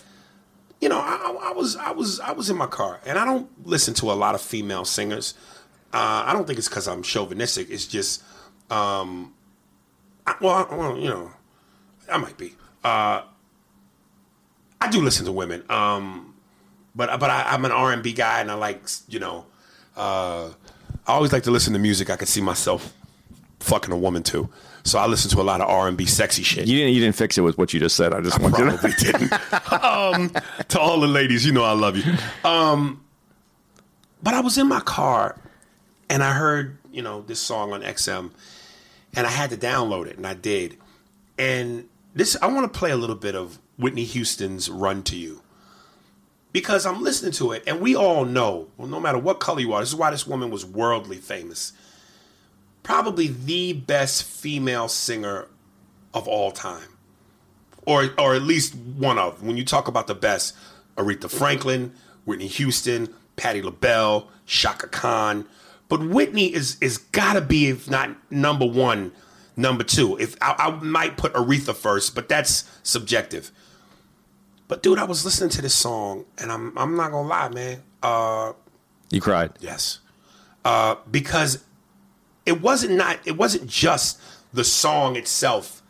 you know, I, I- was I was I was in my car, and I don't listen to a lot of female singers. Uh, I don't think it's because I'm chauvinistic. It's just, um, I, well, I, well, you know, I might be. Uh, I do listen to women, um, but but I, I'm an R and B guy, and I like you know, uh, I always like to listen to music I can see myself fucking a woman too. So I listen to a lot of R and B sexy shit. you didn't you didn't fix it with what you just said. I just want you to Probably didn't. um, to all the ladies, you know I love you. Um, but I was in my car and I heard, you know, this song on XM and I had to download it and I did. And this I want to play a little bit of Whitney Houston's Run to You. Because I'm listening to it and we all know, well, no matter what color you are, this is why this woman was worldly famous. Probably the best female singer of all time or or at least one of. When you talk about the best, Aretha Franklin, Whitney Houston, Patti LaBelle, Chaka Khan, but Whitney is is gotta be if not number one, number two. If I, I might put Aretha first, but that's subjective. But dude, I was listening to this song, and I'm I'm not gonna lie, man. Uh, You cried. yes, uh, because it wasn't not it wasn't just the song itself.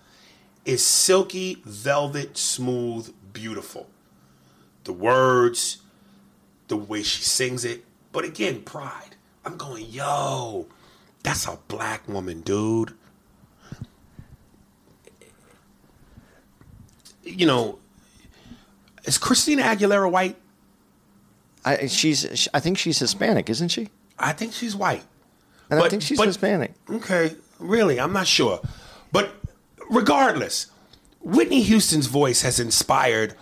It's silky, velvet, smooth, beautiful. The words, the way she sings it, but again, pride. I'm going, yo, that's a black woman, dude. You know, is Christina Aguilera white? I, she's. I think she's Hispanic, isn't she? I think she's white. And I think she's but- Hispanic. Okay, really, I'm not sure. But regardless, Whitney Houston's voice has inspired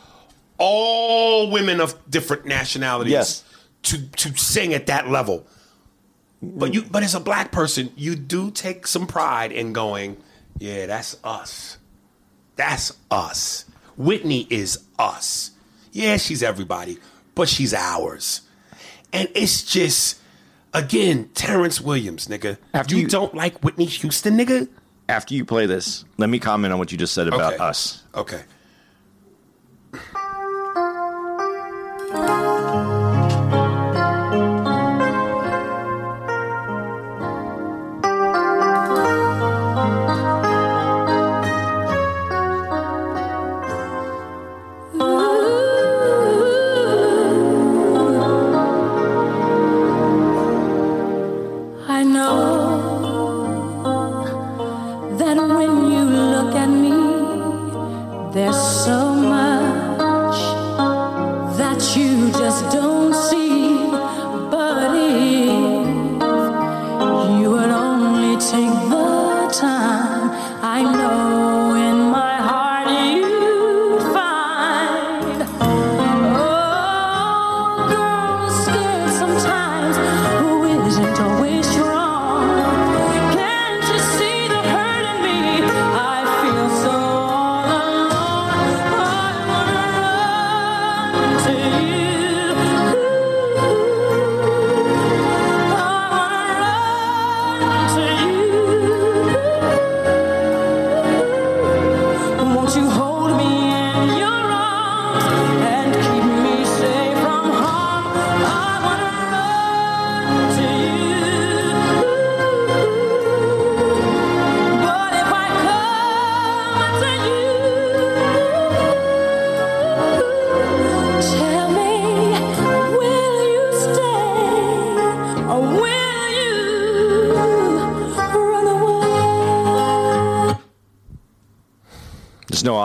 all women of different nationalities Yes. to to sing at that level. But you but as a black person, you do take some pride in going, yeah, that's us. That's us. Whitney is us. Yeah, she's everybody, but she's ours. And it's just again, Terrence Williams, nigga. After you, you- don't like Whitney Houston, nigga? After you play this, let me comment on what you just said about Okay. us. Okay.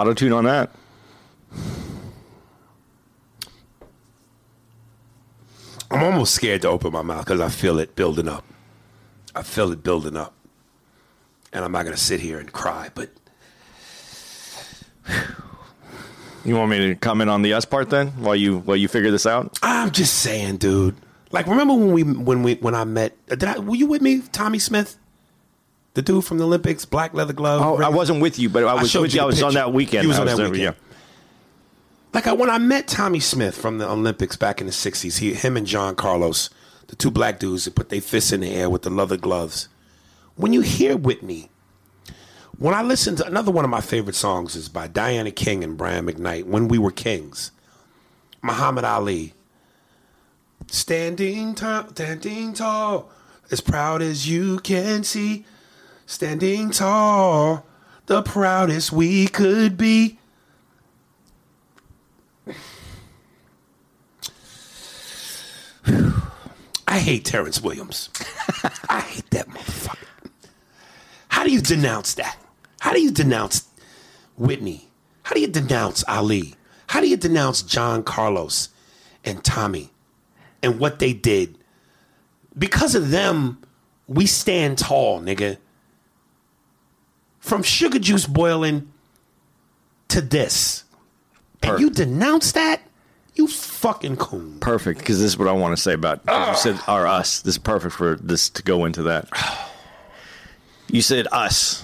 Auto tune on that. I'm almost scared to open my mouth because I feel it building up. I feel it building up. And I'm not going to sit here and cry, but You want me to comment on the us part then, while you while you figure this out? I'm just saying, dude. Like, remember when we when we when I met? Did I? Were you with me, Tommie Smith, the dude from the Olympics, black leather glove? Oh, I wasn't with you, but I was showed with you. I was on that weekend. You was I on that there, weekend. Like I, when I met Tommie Smith from the Olympics back in the '60s, he, him and John Carlos, the two black dudes that put their fists in the air with the leather gloves. When you hear Whitney, when I listen to another one of my favorite songs is by Diana King and Brian McKnight, "When We Were Kings." Muhammad Ali, standing tall, standing tall, as proud as you can see, standing tall, the proudest we could be. I hate Terrence Williams. I hate that motherfucker. How do you denounce that? How do you denounce Whitney? How do you denounce Ali? How do you denounce John Carlos and Tommie and what they did? Because of them, we stand tall, nigga. From sugar juice boiling to this. And you denounce that? You fucking coon. Perfect, because this is what I want to say about you said our us. This is perfect for this to go into that. You said us,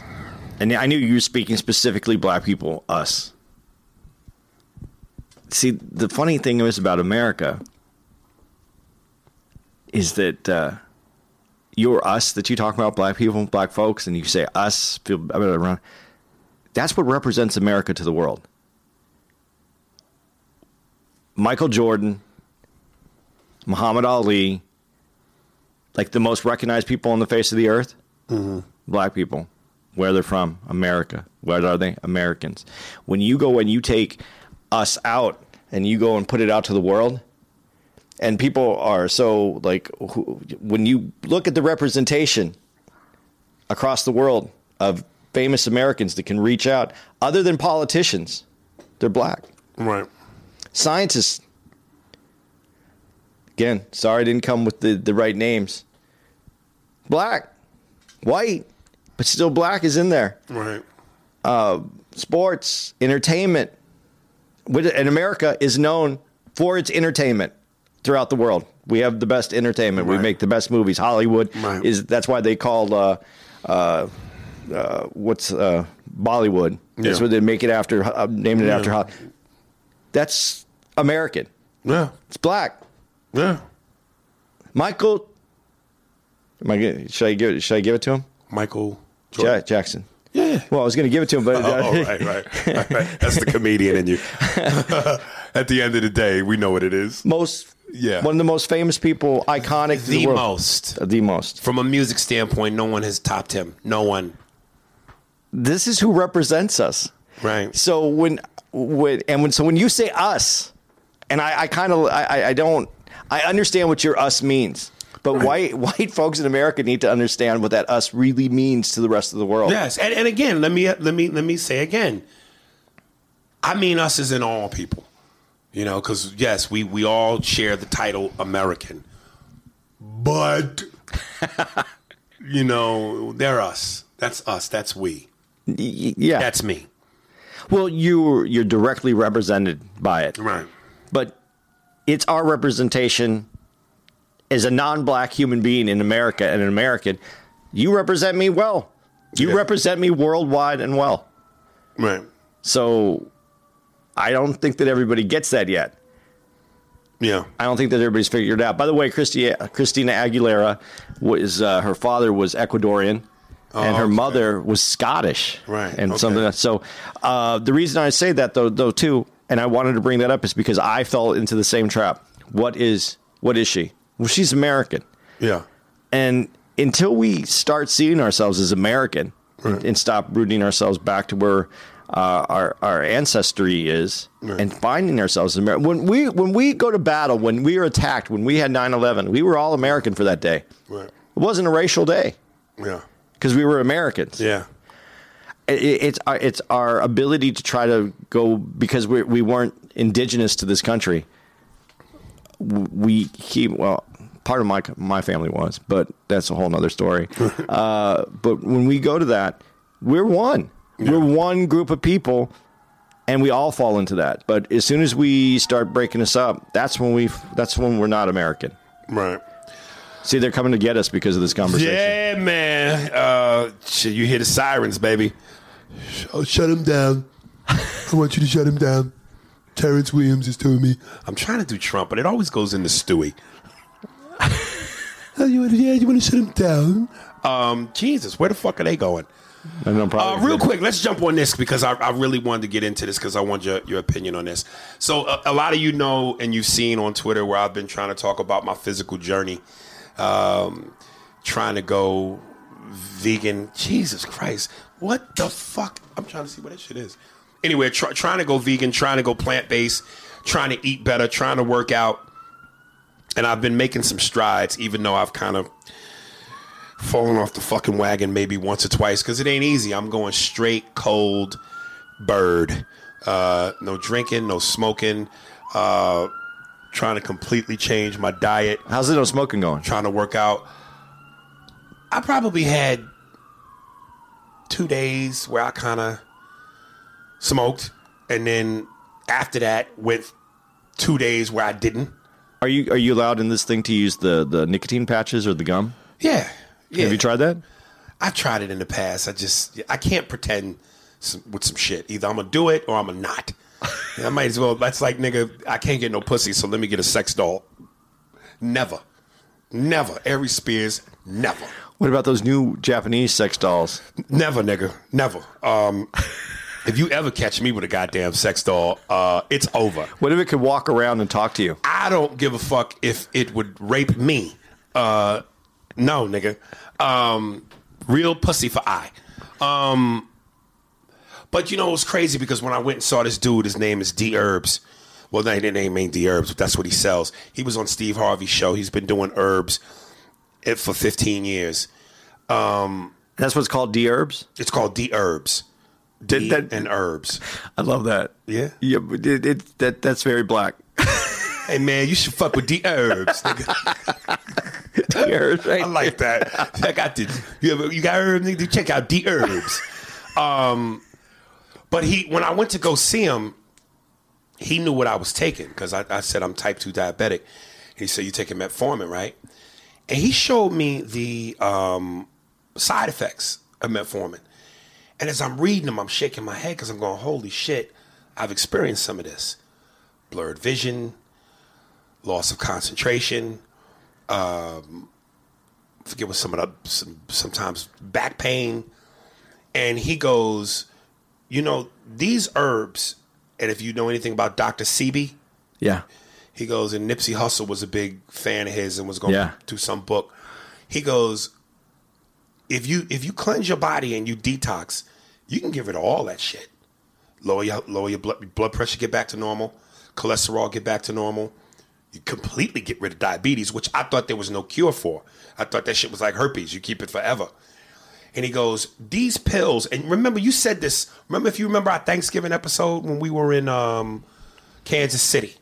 and I knew you were speaking specifically black people. Us. See, the funny thing is about America is that uh, you're us that you talk about black people, black folks, and you say us feel better around. That's what represents America to the world. Michael Jordan, Muhammad Ali, like the most recognized people on the face of the earth, mm-hmm. black people. Where they're from, America. Where are they? Americans. When you go and you take us out and you go and put it out to the world, and people are so like, who, when you look at the representation across the world of famous Americans that can reach out, other than politicians, they're black. Right. Scientists, again, sorry I didn't come with the, the right names. Black, white, but still black is in there. Right. Uh, Sports, entertainment. And America is known for its entertainment throughout the world. We have the best entertainment. We make the best movies. Hollywood Right. is that's why they call uh, uh, uh, what's uh, Bollywood. That's Yeah. where they make it after uh, named it after. Yeah. Hol- That's American. Yeah. It's black. Yeah. Michael. Am I gonna, should I give it, should I give it to him? Michael Ja- Jackson. Yeah. Well, I was going to give it to him, but Oh, oh, right, right, right, right. That's the comedian in you. At the end of the day, we know what it is. most Yeah. one of the most famous people, iconic The world. most. Uh, the most. From a music standpoint, no one has topped him. No one. This is who represents us. Right. So when when and when so when you say us, and I, I kind of I, I- don't I understand what your us means, but white white folks in America need to understand what that us really means to the rest of the world. Yes, and, and again, let me let me let me say again. I mean, us as in all people, you know, because yes, we we all share the title American, but you know, they're us. That's us. That's we. Yeah. That's me. well, you're you're directly represented by it. Right. but it's our representation as a non-black human being in America and an American. You represent me well. You Yeah. represent me worldwide and well. Right. So I don't think that everybody gets that yet. Yeah. I don't think that everybody's figured it out. By the way, Christi- Christina Aguilera was uh, her father was Ecuadorian. And her okay. mother was Scottish, Right, And okay. something. So uh, the reason I say that, though, though, too, and I wanted to bring that up, is because I fell into the same trap. What is what is she? Well, she's American, Yeah. and until we start seeing ourselves as American and, and stop rooting ourselves back to where uh, our our ancestry is, and finding ourselves. When we when we go to battle, when we are attacked, when we had 9-11, we were all American for that day. Right. It wasn't a racial day Yeah. because we were Americans. Yeah. It- it's our, it's our ability to try to go because we we weren't indigenous to this country. We keep well. Part of my my family was, but that's a whole nother story. uh, but when we go to that, we're one. We're one group of people, and we all fall into that. But as soon as we start breaking us up, that's when we that's when we're not American. Right. See, they're coming to get us because of this conversation. Yeah, man. Uh, you hear the sirens, baby. Oh, shut him down. I want you to shut him down. Terrence Williams is telling me. I'm trying to do Trump, but it always goes into Stewie. Oh, you want to, yeah, you want to shut him down? Um, Jesus, where the fuck are they going? Uh, real quick, let's jump on this because I, I really wanted to get into this because I want your, your opinion on this. So, a, a lot of you know and you've seen on Twitter where I've been trying to talk about my physical journey, um, trying to go vegan. Jesus Christ, what the fuck? I'm trying to see what that shit is. Anyway, try, trying to go vegan, trying to go plant based, trying to eat better, trying to work out. And I've been making some strides, even though I've kind of falling off the fucking wagon maybe once or twice because it ain't easy. I'm going straight cold bird. Uh, no drinking, no smoking. Uh, trying to completely change my diet. How's it no smoking going? Trying to work out. I probably had two days where I kind of smoked, and then after that went two days where I didn't. Are you are you allowed in this thing to use the the nicotine patches or the gum? Yeah, yeah. Have you tried that? I've tried it in the past. I just I can't pretend some, with some shit. Either I'm gonna do it or I'm gonna not. I might as well. That's like nigga. I can't get no pussy, so let me get a sex doll. Never, never. Ari Spears, never, What about those new Japanese sex dolls? never, nigga, never. Um, if you ever catch me with a goddamn sex doll, uh, it's over. What if it could walk around and talk to you? I don't give a fuck if it would rape me. Uh, no, nigga. Um, real pussy for I. Um, but you know, it was crazy because when I went and saw this dude, his name is D Herbs. Well, no, his name ain't D Herbs, but that's what he sells. He was on Steve Harvey's show. He's been doing herbs it for 15 years. Um, That's what's called D herbs. it's called D Herbs. Did D that- and herbs. I love that. Yeah. Yeah, it, it, that that's very black. Hey man, you should fuck with D Herbs. nigga. D herbs, right? I like that. I got this. You ever you got herbs? nigga? Check out D Herbs. Um, but he when I went to go see him, he knew what I was taking because I, I said I'm type two diabetic. He said you taking metformin, right? And he showed me the um, side effects of metformin. And as I'm reading them, I'm shaking my head because I'm going, holy shit, I've experienced some of this. Blurred vision, loss of concentration, um, I forget what some of the some, sometimes back pain. And he goes, you know, these herbs, and if you know anything about Dr. Sebi, Yeah. he goes, and Nipsey Hussle was a big fan of his and was going to do some book. He goes, if you if you cleanse your body and you detox, you can give it all that shit. Lower your lower your blood blood pressure, get back to normal. Cholesterol, get back to normal. You completely get rid of diabetes, which I thought there was no cure for. I thought that shit was like herpes. You keep it forever. And he goes, these pills, and remember you said this. Remember if you remember our Thanksgiving episode when we were in um, Kansas City,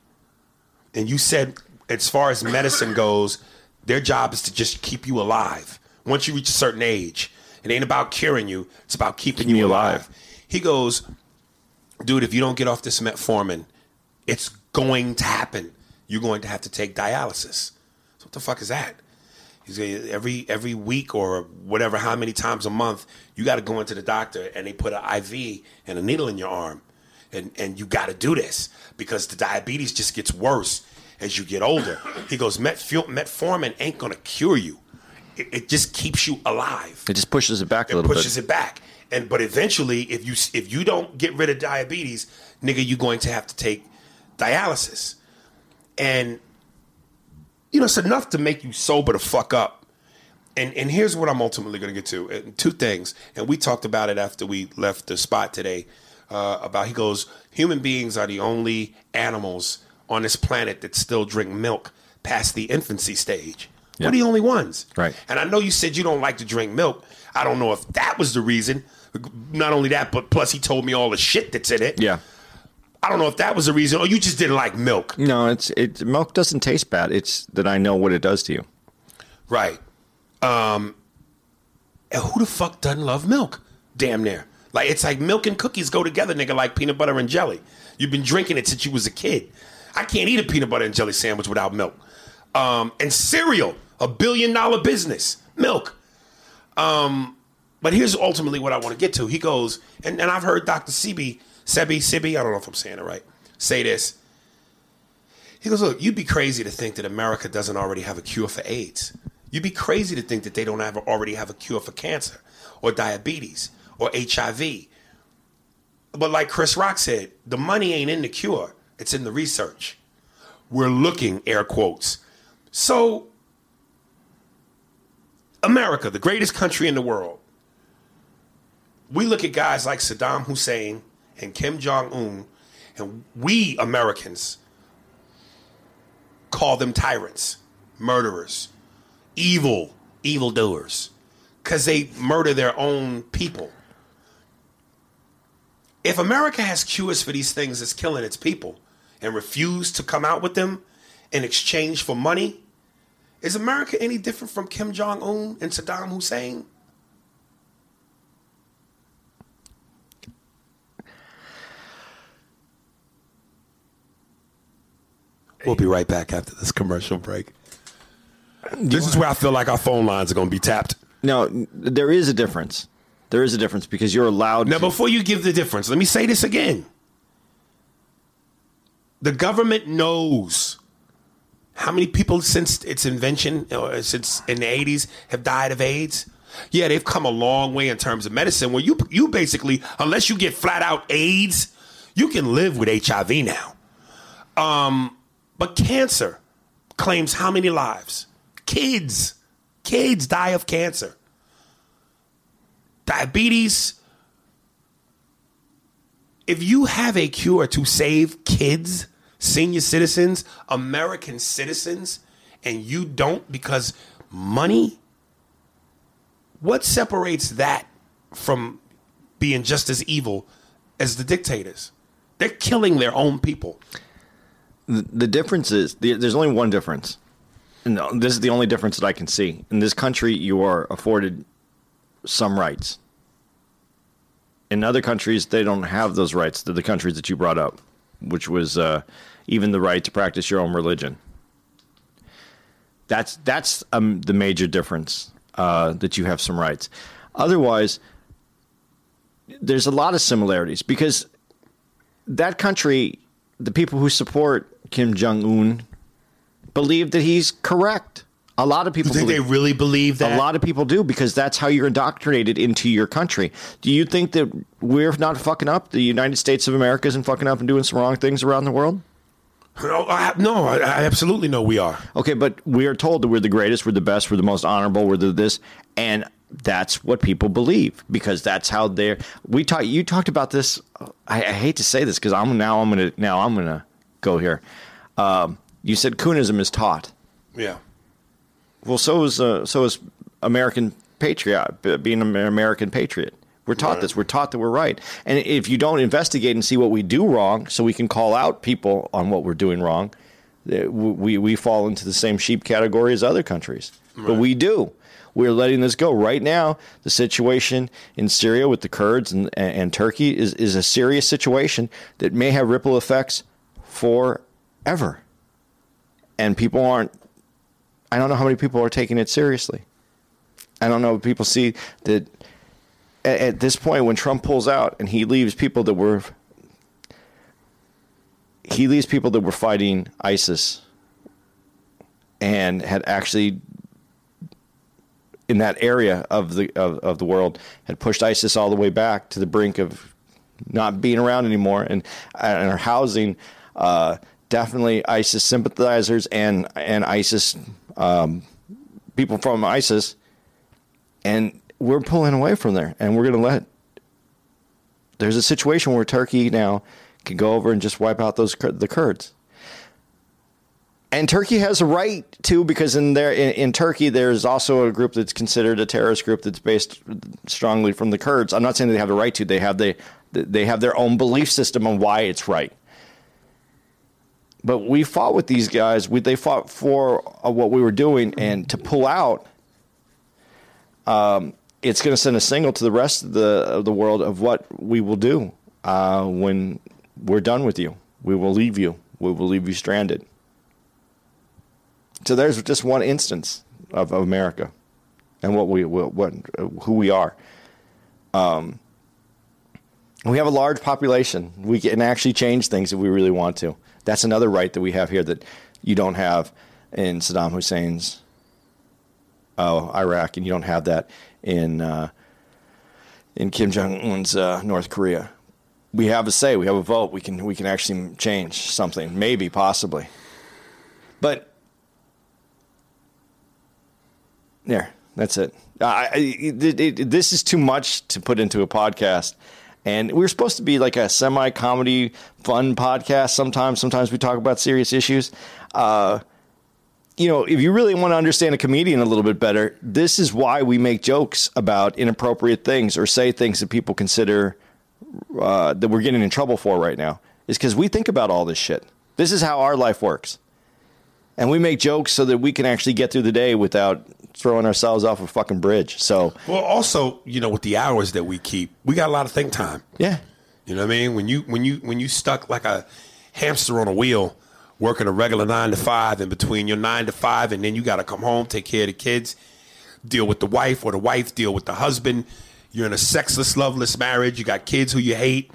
and you said as far as medicine goes, their job is to just keep you alive. Once you reach a certain age, it ain't about curing you; it's about keeping you you alive. alive. He goes, dude, if you don't get off this metformin, it's going to happen. You're going to have to take dialysis. So what the fuck is that? He's every every week or whatever, how many times a month, you got to go into the doctor and they put an IV and a needle in your arm, and and you got to do this because the diabetes just gets worse as you get older. He goes, Metfu- metformin ain't gonna cure you. It, it just keeps you alive It just pushes it back a it little pushes bit. Pushes it back. And but eventually, if you if you don't get rid of diabetes, nigga, you're going to have to take dialysis. And you know, it's enough to make you sober the fuck up. And and here's what I'm ultimately going to get to. And two things. And we talked about it after we left the spot today. Uh, about he goes, human beings are the only animals on this planet that still drink milk past the infancy stage. Yeah. We're the only ones. Right. And I know you said you don't like to drink milk. I don't know if that was the reason. Not only that, but plus he told me all the shit that's in it. Yeah. I don't know if that was the reason, or you just didn't like milk. No, it's it. Milk doesn't taste bad. It's that I know what it does to you. Right. Um, and who the fuck doesn't love milk? Damn near. Like it's like milk and cookies go together, nigga, like peanut butter and jelly. You've been drinking it since you was a kid. I can't eat a peanut butter and jelly sandwich without milk. Um, and cereal, a billion dollar business. Milk. Um, but here's ultimately what I want to get to. He goes, and, and I've heard Dr. Sebi, Sebi, Sibi, I don't know if I'm saying it right, say this. He goes, look, you'd be crazy to think that America doesn't already have a cure for AIDS. You'd be crazy to think that they don't have, already have a cure for cancer or diabetes or HIV. But like Chris Rock said, the money ain't in the cure, it's in the research. We're looking, air quotes. So, America, the greatest country in the world, we look at guys like Saddam Hussein and Kim Jong un, and we Americans call them tyrants, murderers, evil, evildoers, because they murder their own people. If America has cures for these things that's killing its people and refuse to come out with them in exchange for money, is America any different from Kim Jong un and Saddam Hussein? We'll be right back after this commercial break. This is where I feel like our phone lines are going to be tapped. No, there is a difference. There is a difference because you're allowed. Now, to, before you give the difference, let me say this again. The government knows how many people since its invention, or since in the 80s, have died of AIDS. Yeah, they've come a long way in terms of medicine. Where you you basically, unless you get flat out AIDS, you can live with HIV now. Um, but cancer claims how many lives? Kids, kids die of cancer. Diabetes. If you have a cure to save kids, senior citizens, American citizens, and you don't because money, what separates that from being just as evil as the dictators? They're killing their own people. The, difference is the, there's only one difference, and this is the only difference that I can see. In this country, you are afforded some rights. In other countries, they don't have those rights. To the countries that you brought up, which was uh, even the right to practice your own religion. That's that's um, the major difference uh, that you have some rights. Otherwise, there's a lot of similarities because that country, the people who support Kim Jong Un, believe that he's correct. A lot of people You think believe, they really believe that? A lot of people do because that's how you're indoctrinated into your country. Do you think that we're not fucking up? The United States of America isn't fucking up and doing some wrong things around the world? No, I, no, I, I absolutely know we are. Okay, but we are told that we're the greatest, we're the best, we're the most honorable, we're the this, and that's what people believe because that's how they're. We talked. You talked about this. I, I hate to say this because I'm now I'm gonna now I'm gonna go here. Um, you said Coonism is taught. Yeah. Well, so is uh, so is American patriot being an American patriot. We're taught this. We're taught that we're right. And if you don't investigate and see what we do wrong, so we can call out people on what we're doing wrong, uh, we we fall into the same sheep category as other countries. But we do. We're letting this go right now. The situation in Syria with the Kurds and, and, and Turkey is, is a serious situation that may have ripple effects forever. And people aren't I don't know how many people are taking it seriously. I don't know if people see that at, at this point when Trump pulls out and he leaves people that were he leaves people that were fighting ISIS and had actually in that area of the of, of the world had pushed ISIS all the way back to the brink of not being around anymore and and are housing uh, definitely ISIS sympathizers and and ISIS um, people from ISIS and we're pulling away from there and we're going to let there's a situation where Turkey now can go over and just wipe out those the Kurds and Turkey has a right to because in there in, in Turkey there's also a group that's considered a terrorist group that's based strongly from the Kurds. I'm not saying they have a right to. They have the they have their own belief system on why it's right. But we fought with these guys. We, they fought for uh, what we were doing, and to pull out, um, it's going to send a signal to the rest of the of the world of what we will do uh, when we're done with you. We will leave you. We will leave you stranded. So there's just one instance of, of America and what we what, what who we are. Um, we have a large population. We can actually change things if we really want to. That's another right that we have here that you don't have in Saddam Hussein's oh, Iraq, and you don't have that in uh, in Kim Jong Un's uh, North Korea. We have a say. We have a vote. We can we can actually change something, maybe, possibly. But there, that's it. I, it, it. This is too much to put into a podcast. And we're supposed to be like a semi comedy, fun podcast sometimes. Sometimes we talk about serious issues. Uh, you know, if you really want to understand a comedian a little bit better, this is why we make jokes about inappropriate things or say things that people consider uh, that we're getting in trouble for right now. Is because we think about all this shit. This is how our life works. And we make jokes so that we can actually get through the day without throwing ourselves off a fucking bridge. So, Well, also, you know, with the hours that we keep, we got a lot of think time. yeah. You know what I mean? When you when you when you stuck like a hamster on a wheel, working a regular nine to five, and between your nine to five, and then you got to come home, take care of the kids, deal with the wife, or the wife deal with the husband. You're in a sexless, loveless marriage. You got kids who you hate.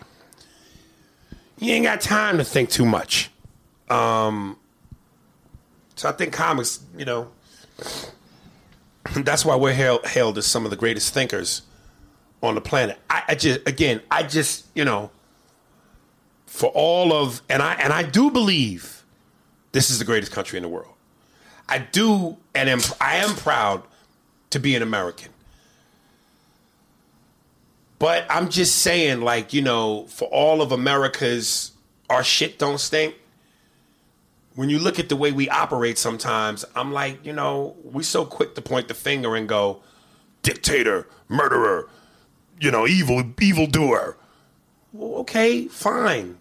You ain't got time to think too much. Um, so I think comics, you know, That's why we're hailed, hailed as some of the greatest thinkers on the planet. I, I just, again, I just, you know, for all of, and I and I do believe this is the greatest country in the world. I do, and am, I am proud to be an American. But I'm just saying, like, you know, for all of America's, our shit don't stink. When you look at the way we operate sometimes, I'm like, you know, we so quick to point the finger and go, dictator, murderer, you know, evil, evil doer. Well, okay, fine.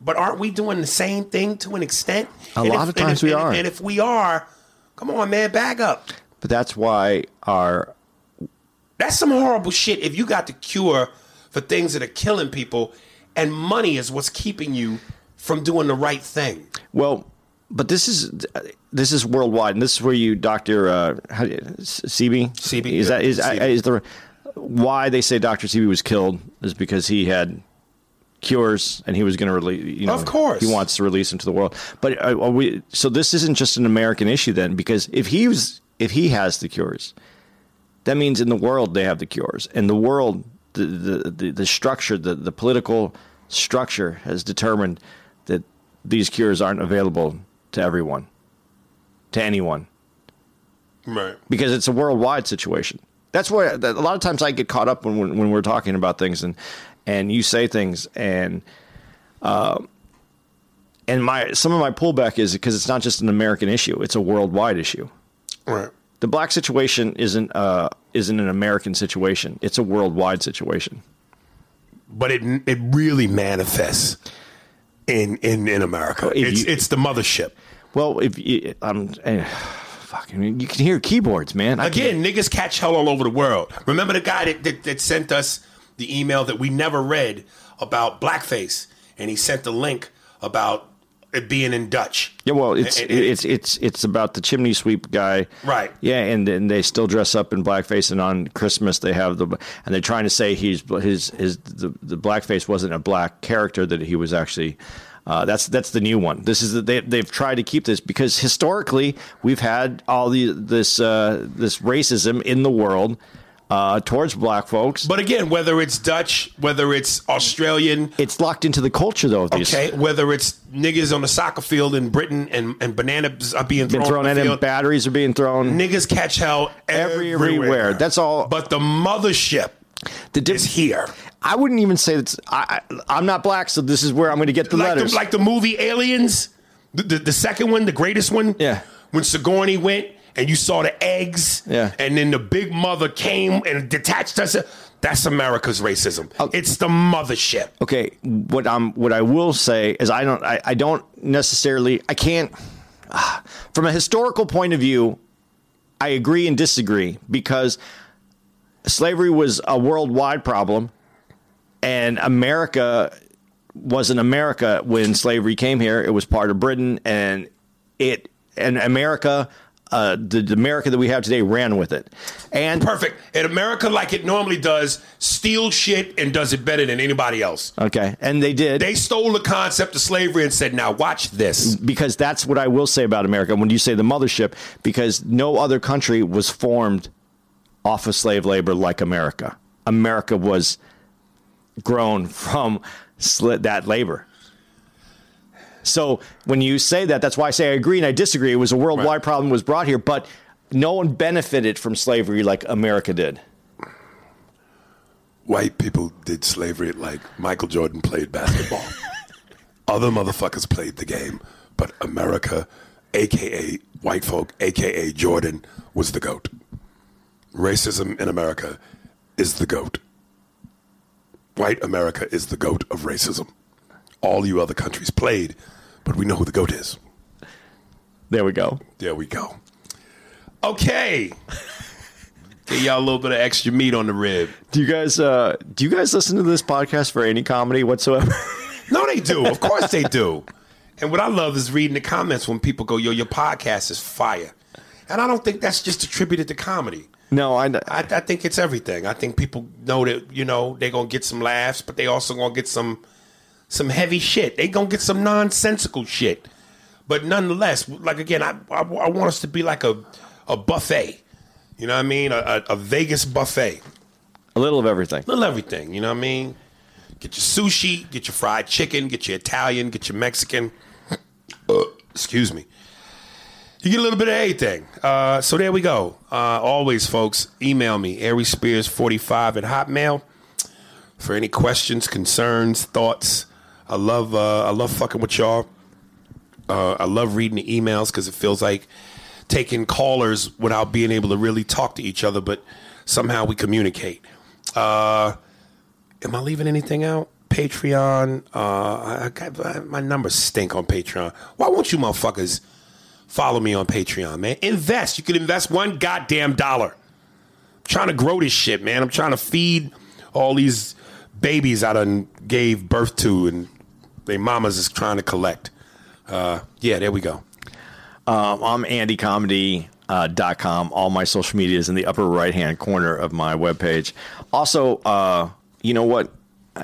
But aren't we doing the same thing to an extent? A And lot if- of times and we if- are. And if we are, come on, man, back up. But that's why our That's some horrible shit. If you got the cure for things that are killing people, and money is what's keeping you from doing the right thing. well, but this is this is worldwide, and this is where you, Doctor uh, how do you- Sebi Sebi, is that is Sebi. is the why they say Doctor Sebi was killed is because he had cures and he was going to release. You know, Of course. he wants to release them to the world. But uh, we so this isn't just an American issue then, because if he was if he has the cures, that means in the world they have the cures. and the world, the the, the, the structure, the, the political structure has determined these cures aren't available to everyone, to anyone, Right. because it's a worldwide situation. That's why a lot of times I get caught up when when, when we're talking about things and and you say things and um and my some of my pullback is because it's not just an American issue; it's a worldwide issue. Right. The black situation isn't uh, isn't an American situation; it's a worldwide situation. But it it really manifests in in in America. It's you- it's the mothership. Well, if you, I'm, eh, fucking, you can hear keyboards, man. I Again, niggas catch hell all over the world. Remember the guy that, that, that sent us the email that we never read about blackface, and he sent the link about it being in Dutch. Yeah, well, it's And- and- it's it's it's about the chimney sweep guy, Right. Yeah, and and they still dress up in blackface, and on Christmas they have the and they're trying to say he's his his the, the blackface wasn't a black character that he was actually. Uh, that's that's the new one. This is the, they they've tried to keep this because historically we've had all the this uh, this racism in the world uh, towards black folks. But again, whether it's Dutch, whether it's Australian, it's locked into the culture though. Of these. Okay, whether it's niggas on the soccer field in Britain and, and bananas are being thrown, thrown at him, batteries are being thrown. niggas catch hell everywhere. Everywhere. That's all. But the mothership The di- is here. I wouldn't even say that's. I, I, I'm not black, so this is where I'm going to get the like letters. The, like the movie Aliens, the, the, the second one, the greatest one. Yeah. When Sigourney went and you saw the eggs. Yeah. And then the big mother came and detached us. That's America's racism. Oh. It's the mothership. okay, what I'm what I will say is I don't I, I don't necessarily I can't ah, from a historical point of view I agree and disagree because slavery was a worldwide problem and America wasn't America when slavery came here it was part of Britain and it and America uh, the, the America that we have today ran with it and Perfect. And America, like it normally does, steals shit and does it better than anybody else. okay and they did They stole the concept of slavery and said, now watch this. because that's what I will say about America when you say the mothership, because no other country was formed off of slave labor like America. America was grown from sli- that labor. So when you say that, that's why I say I agree and I disagree. It was a worldwide Right. problem was brought here, but no one benefited from slavery like America did. White people did slavery like Michael Jordan played basketball. Other motherfuckers played the game, but America, aka white folk, aka Jordan, was the GOAT. Racism in America is the GOAT. White America is the GOAT of racism. All you other countries played, but we know who the GOAT is. There we go. There we go. Okay. Give y'all a little bit of extra meat on the rib. Do you guys uh, do you guys listen to this podcast for any comedy whatsoever? No, they do. Of course they do. And what I love is reading the comments when people go, yo, your podcast is fire. And I don't think that's just attributed to comedy. no, I, I, I think it's everything. I think people know that, you know, they're going to get some laughs, but they also going to get some some heavy shit. They going to get some nonsensical shit. But nonetheless, like again, I, I, I want us to be like a, a buffet. You know what I mean? A, a, a Vegas buffet. A little of everything. A little everything. You know what I mean? Get your sushi, get your fried chicken, get your Italian, get your Mexican. Uh, excuse me. You get a little bit of everything. Uh, so there we go. Uh, always, folks, email me, AriSpears45 at Hotmail for any questions, concerns, thoughts. I love uh, I love fucking with y'all. Uh, I love reading the emails because it feels like taking callers without being able to really talk to each other, but somehow we communicate. Uh, am I leaving anything out? Patreon. Uh, I got, my numbers stink on Patreon. Why won't you motherfuckers follow me on Patreon, man? Invest. You can invest one goddamn dollar. I'm trying to grow this shit, man. I'm trying to feed all these babies I done gave birth to, and their mamas is trying to collect. Uh, yeah, there we go. Um, I'm AndyComedy. Uh, dot com. All my social media is in the upper right hand corner of my webpage. Also, uh, you know what?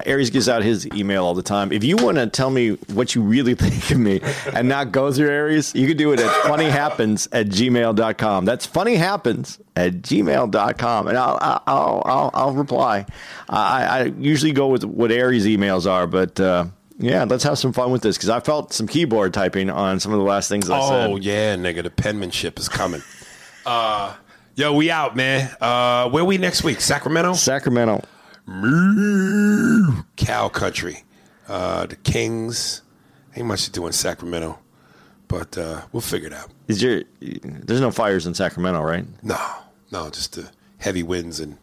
Aries gives out his email all the time. If you want to tell me what you really think of me and not go through Aries, you can do it at funnyhappens at gmail.com. That's funnyhappens at gmail.com. And I'll, I'll, I'll, I'll reply. I, I usually go with what Aries emails are, but uh, yeah, let's have some fun with this because I felt some keyboard typing on some of the last things I said. Oh yeah, nigga, the penmanship is coming. uh, yo, we out, man. Uh, where we next week? Sacramento. Sacramento. Cow country. Uh, the Kings. Ain't much to do in Sacramento, but uh, we'll figure it out. Is your there's no fires in Sacramento, right? No, no, just the heavy winds in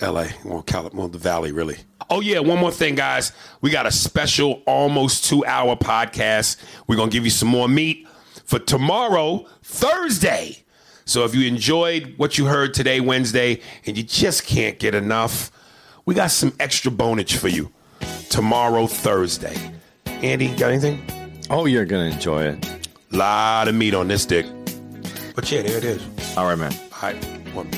L.A. Well, Cal- well, the Valley, really. Oh yeah, one more thing, guys. We got a special, almost two-hour podcast. We're gonna give you some more meat for tomorrow, Thursday. So if you enjoyed what you heard today, Wednesday, and you just can't get enough, we got some extra bonage for you tomorrow, Thursday. Andy, got anything? Oh, you're gonna enjoy it. Lot of meat on this dick. But yeah, there it is. All right, man. All right, one.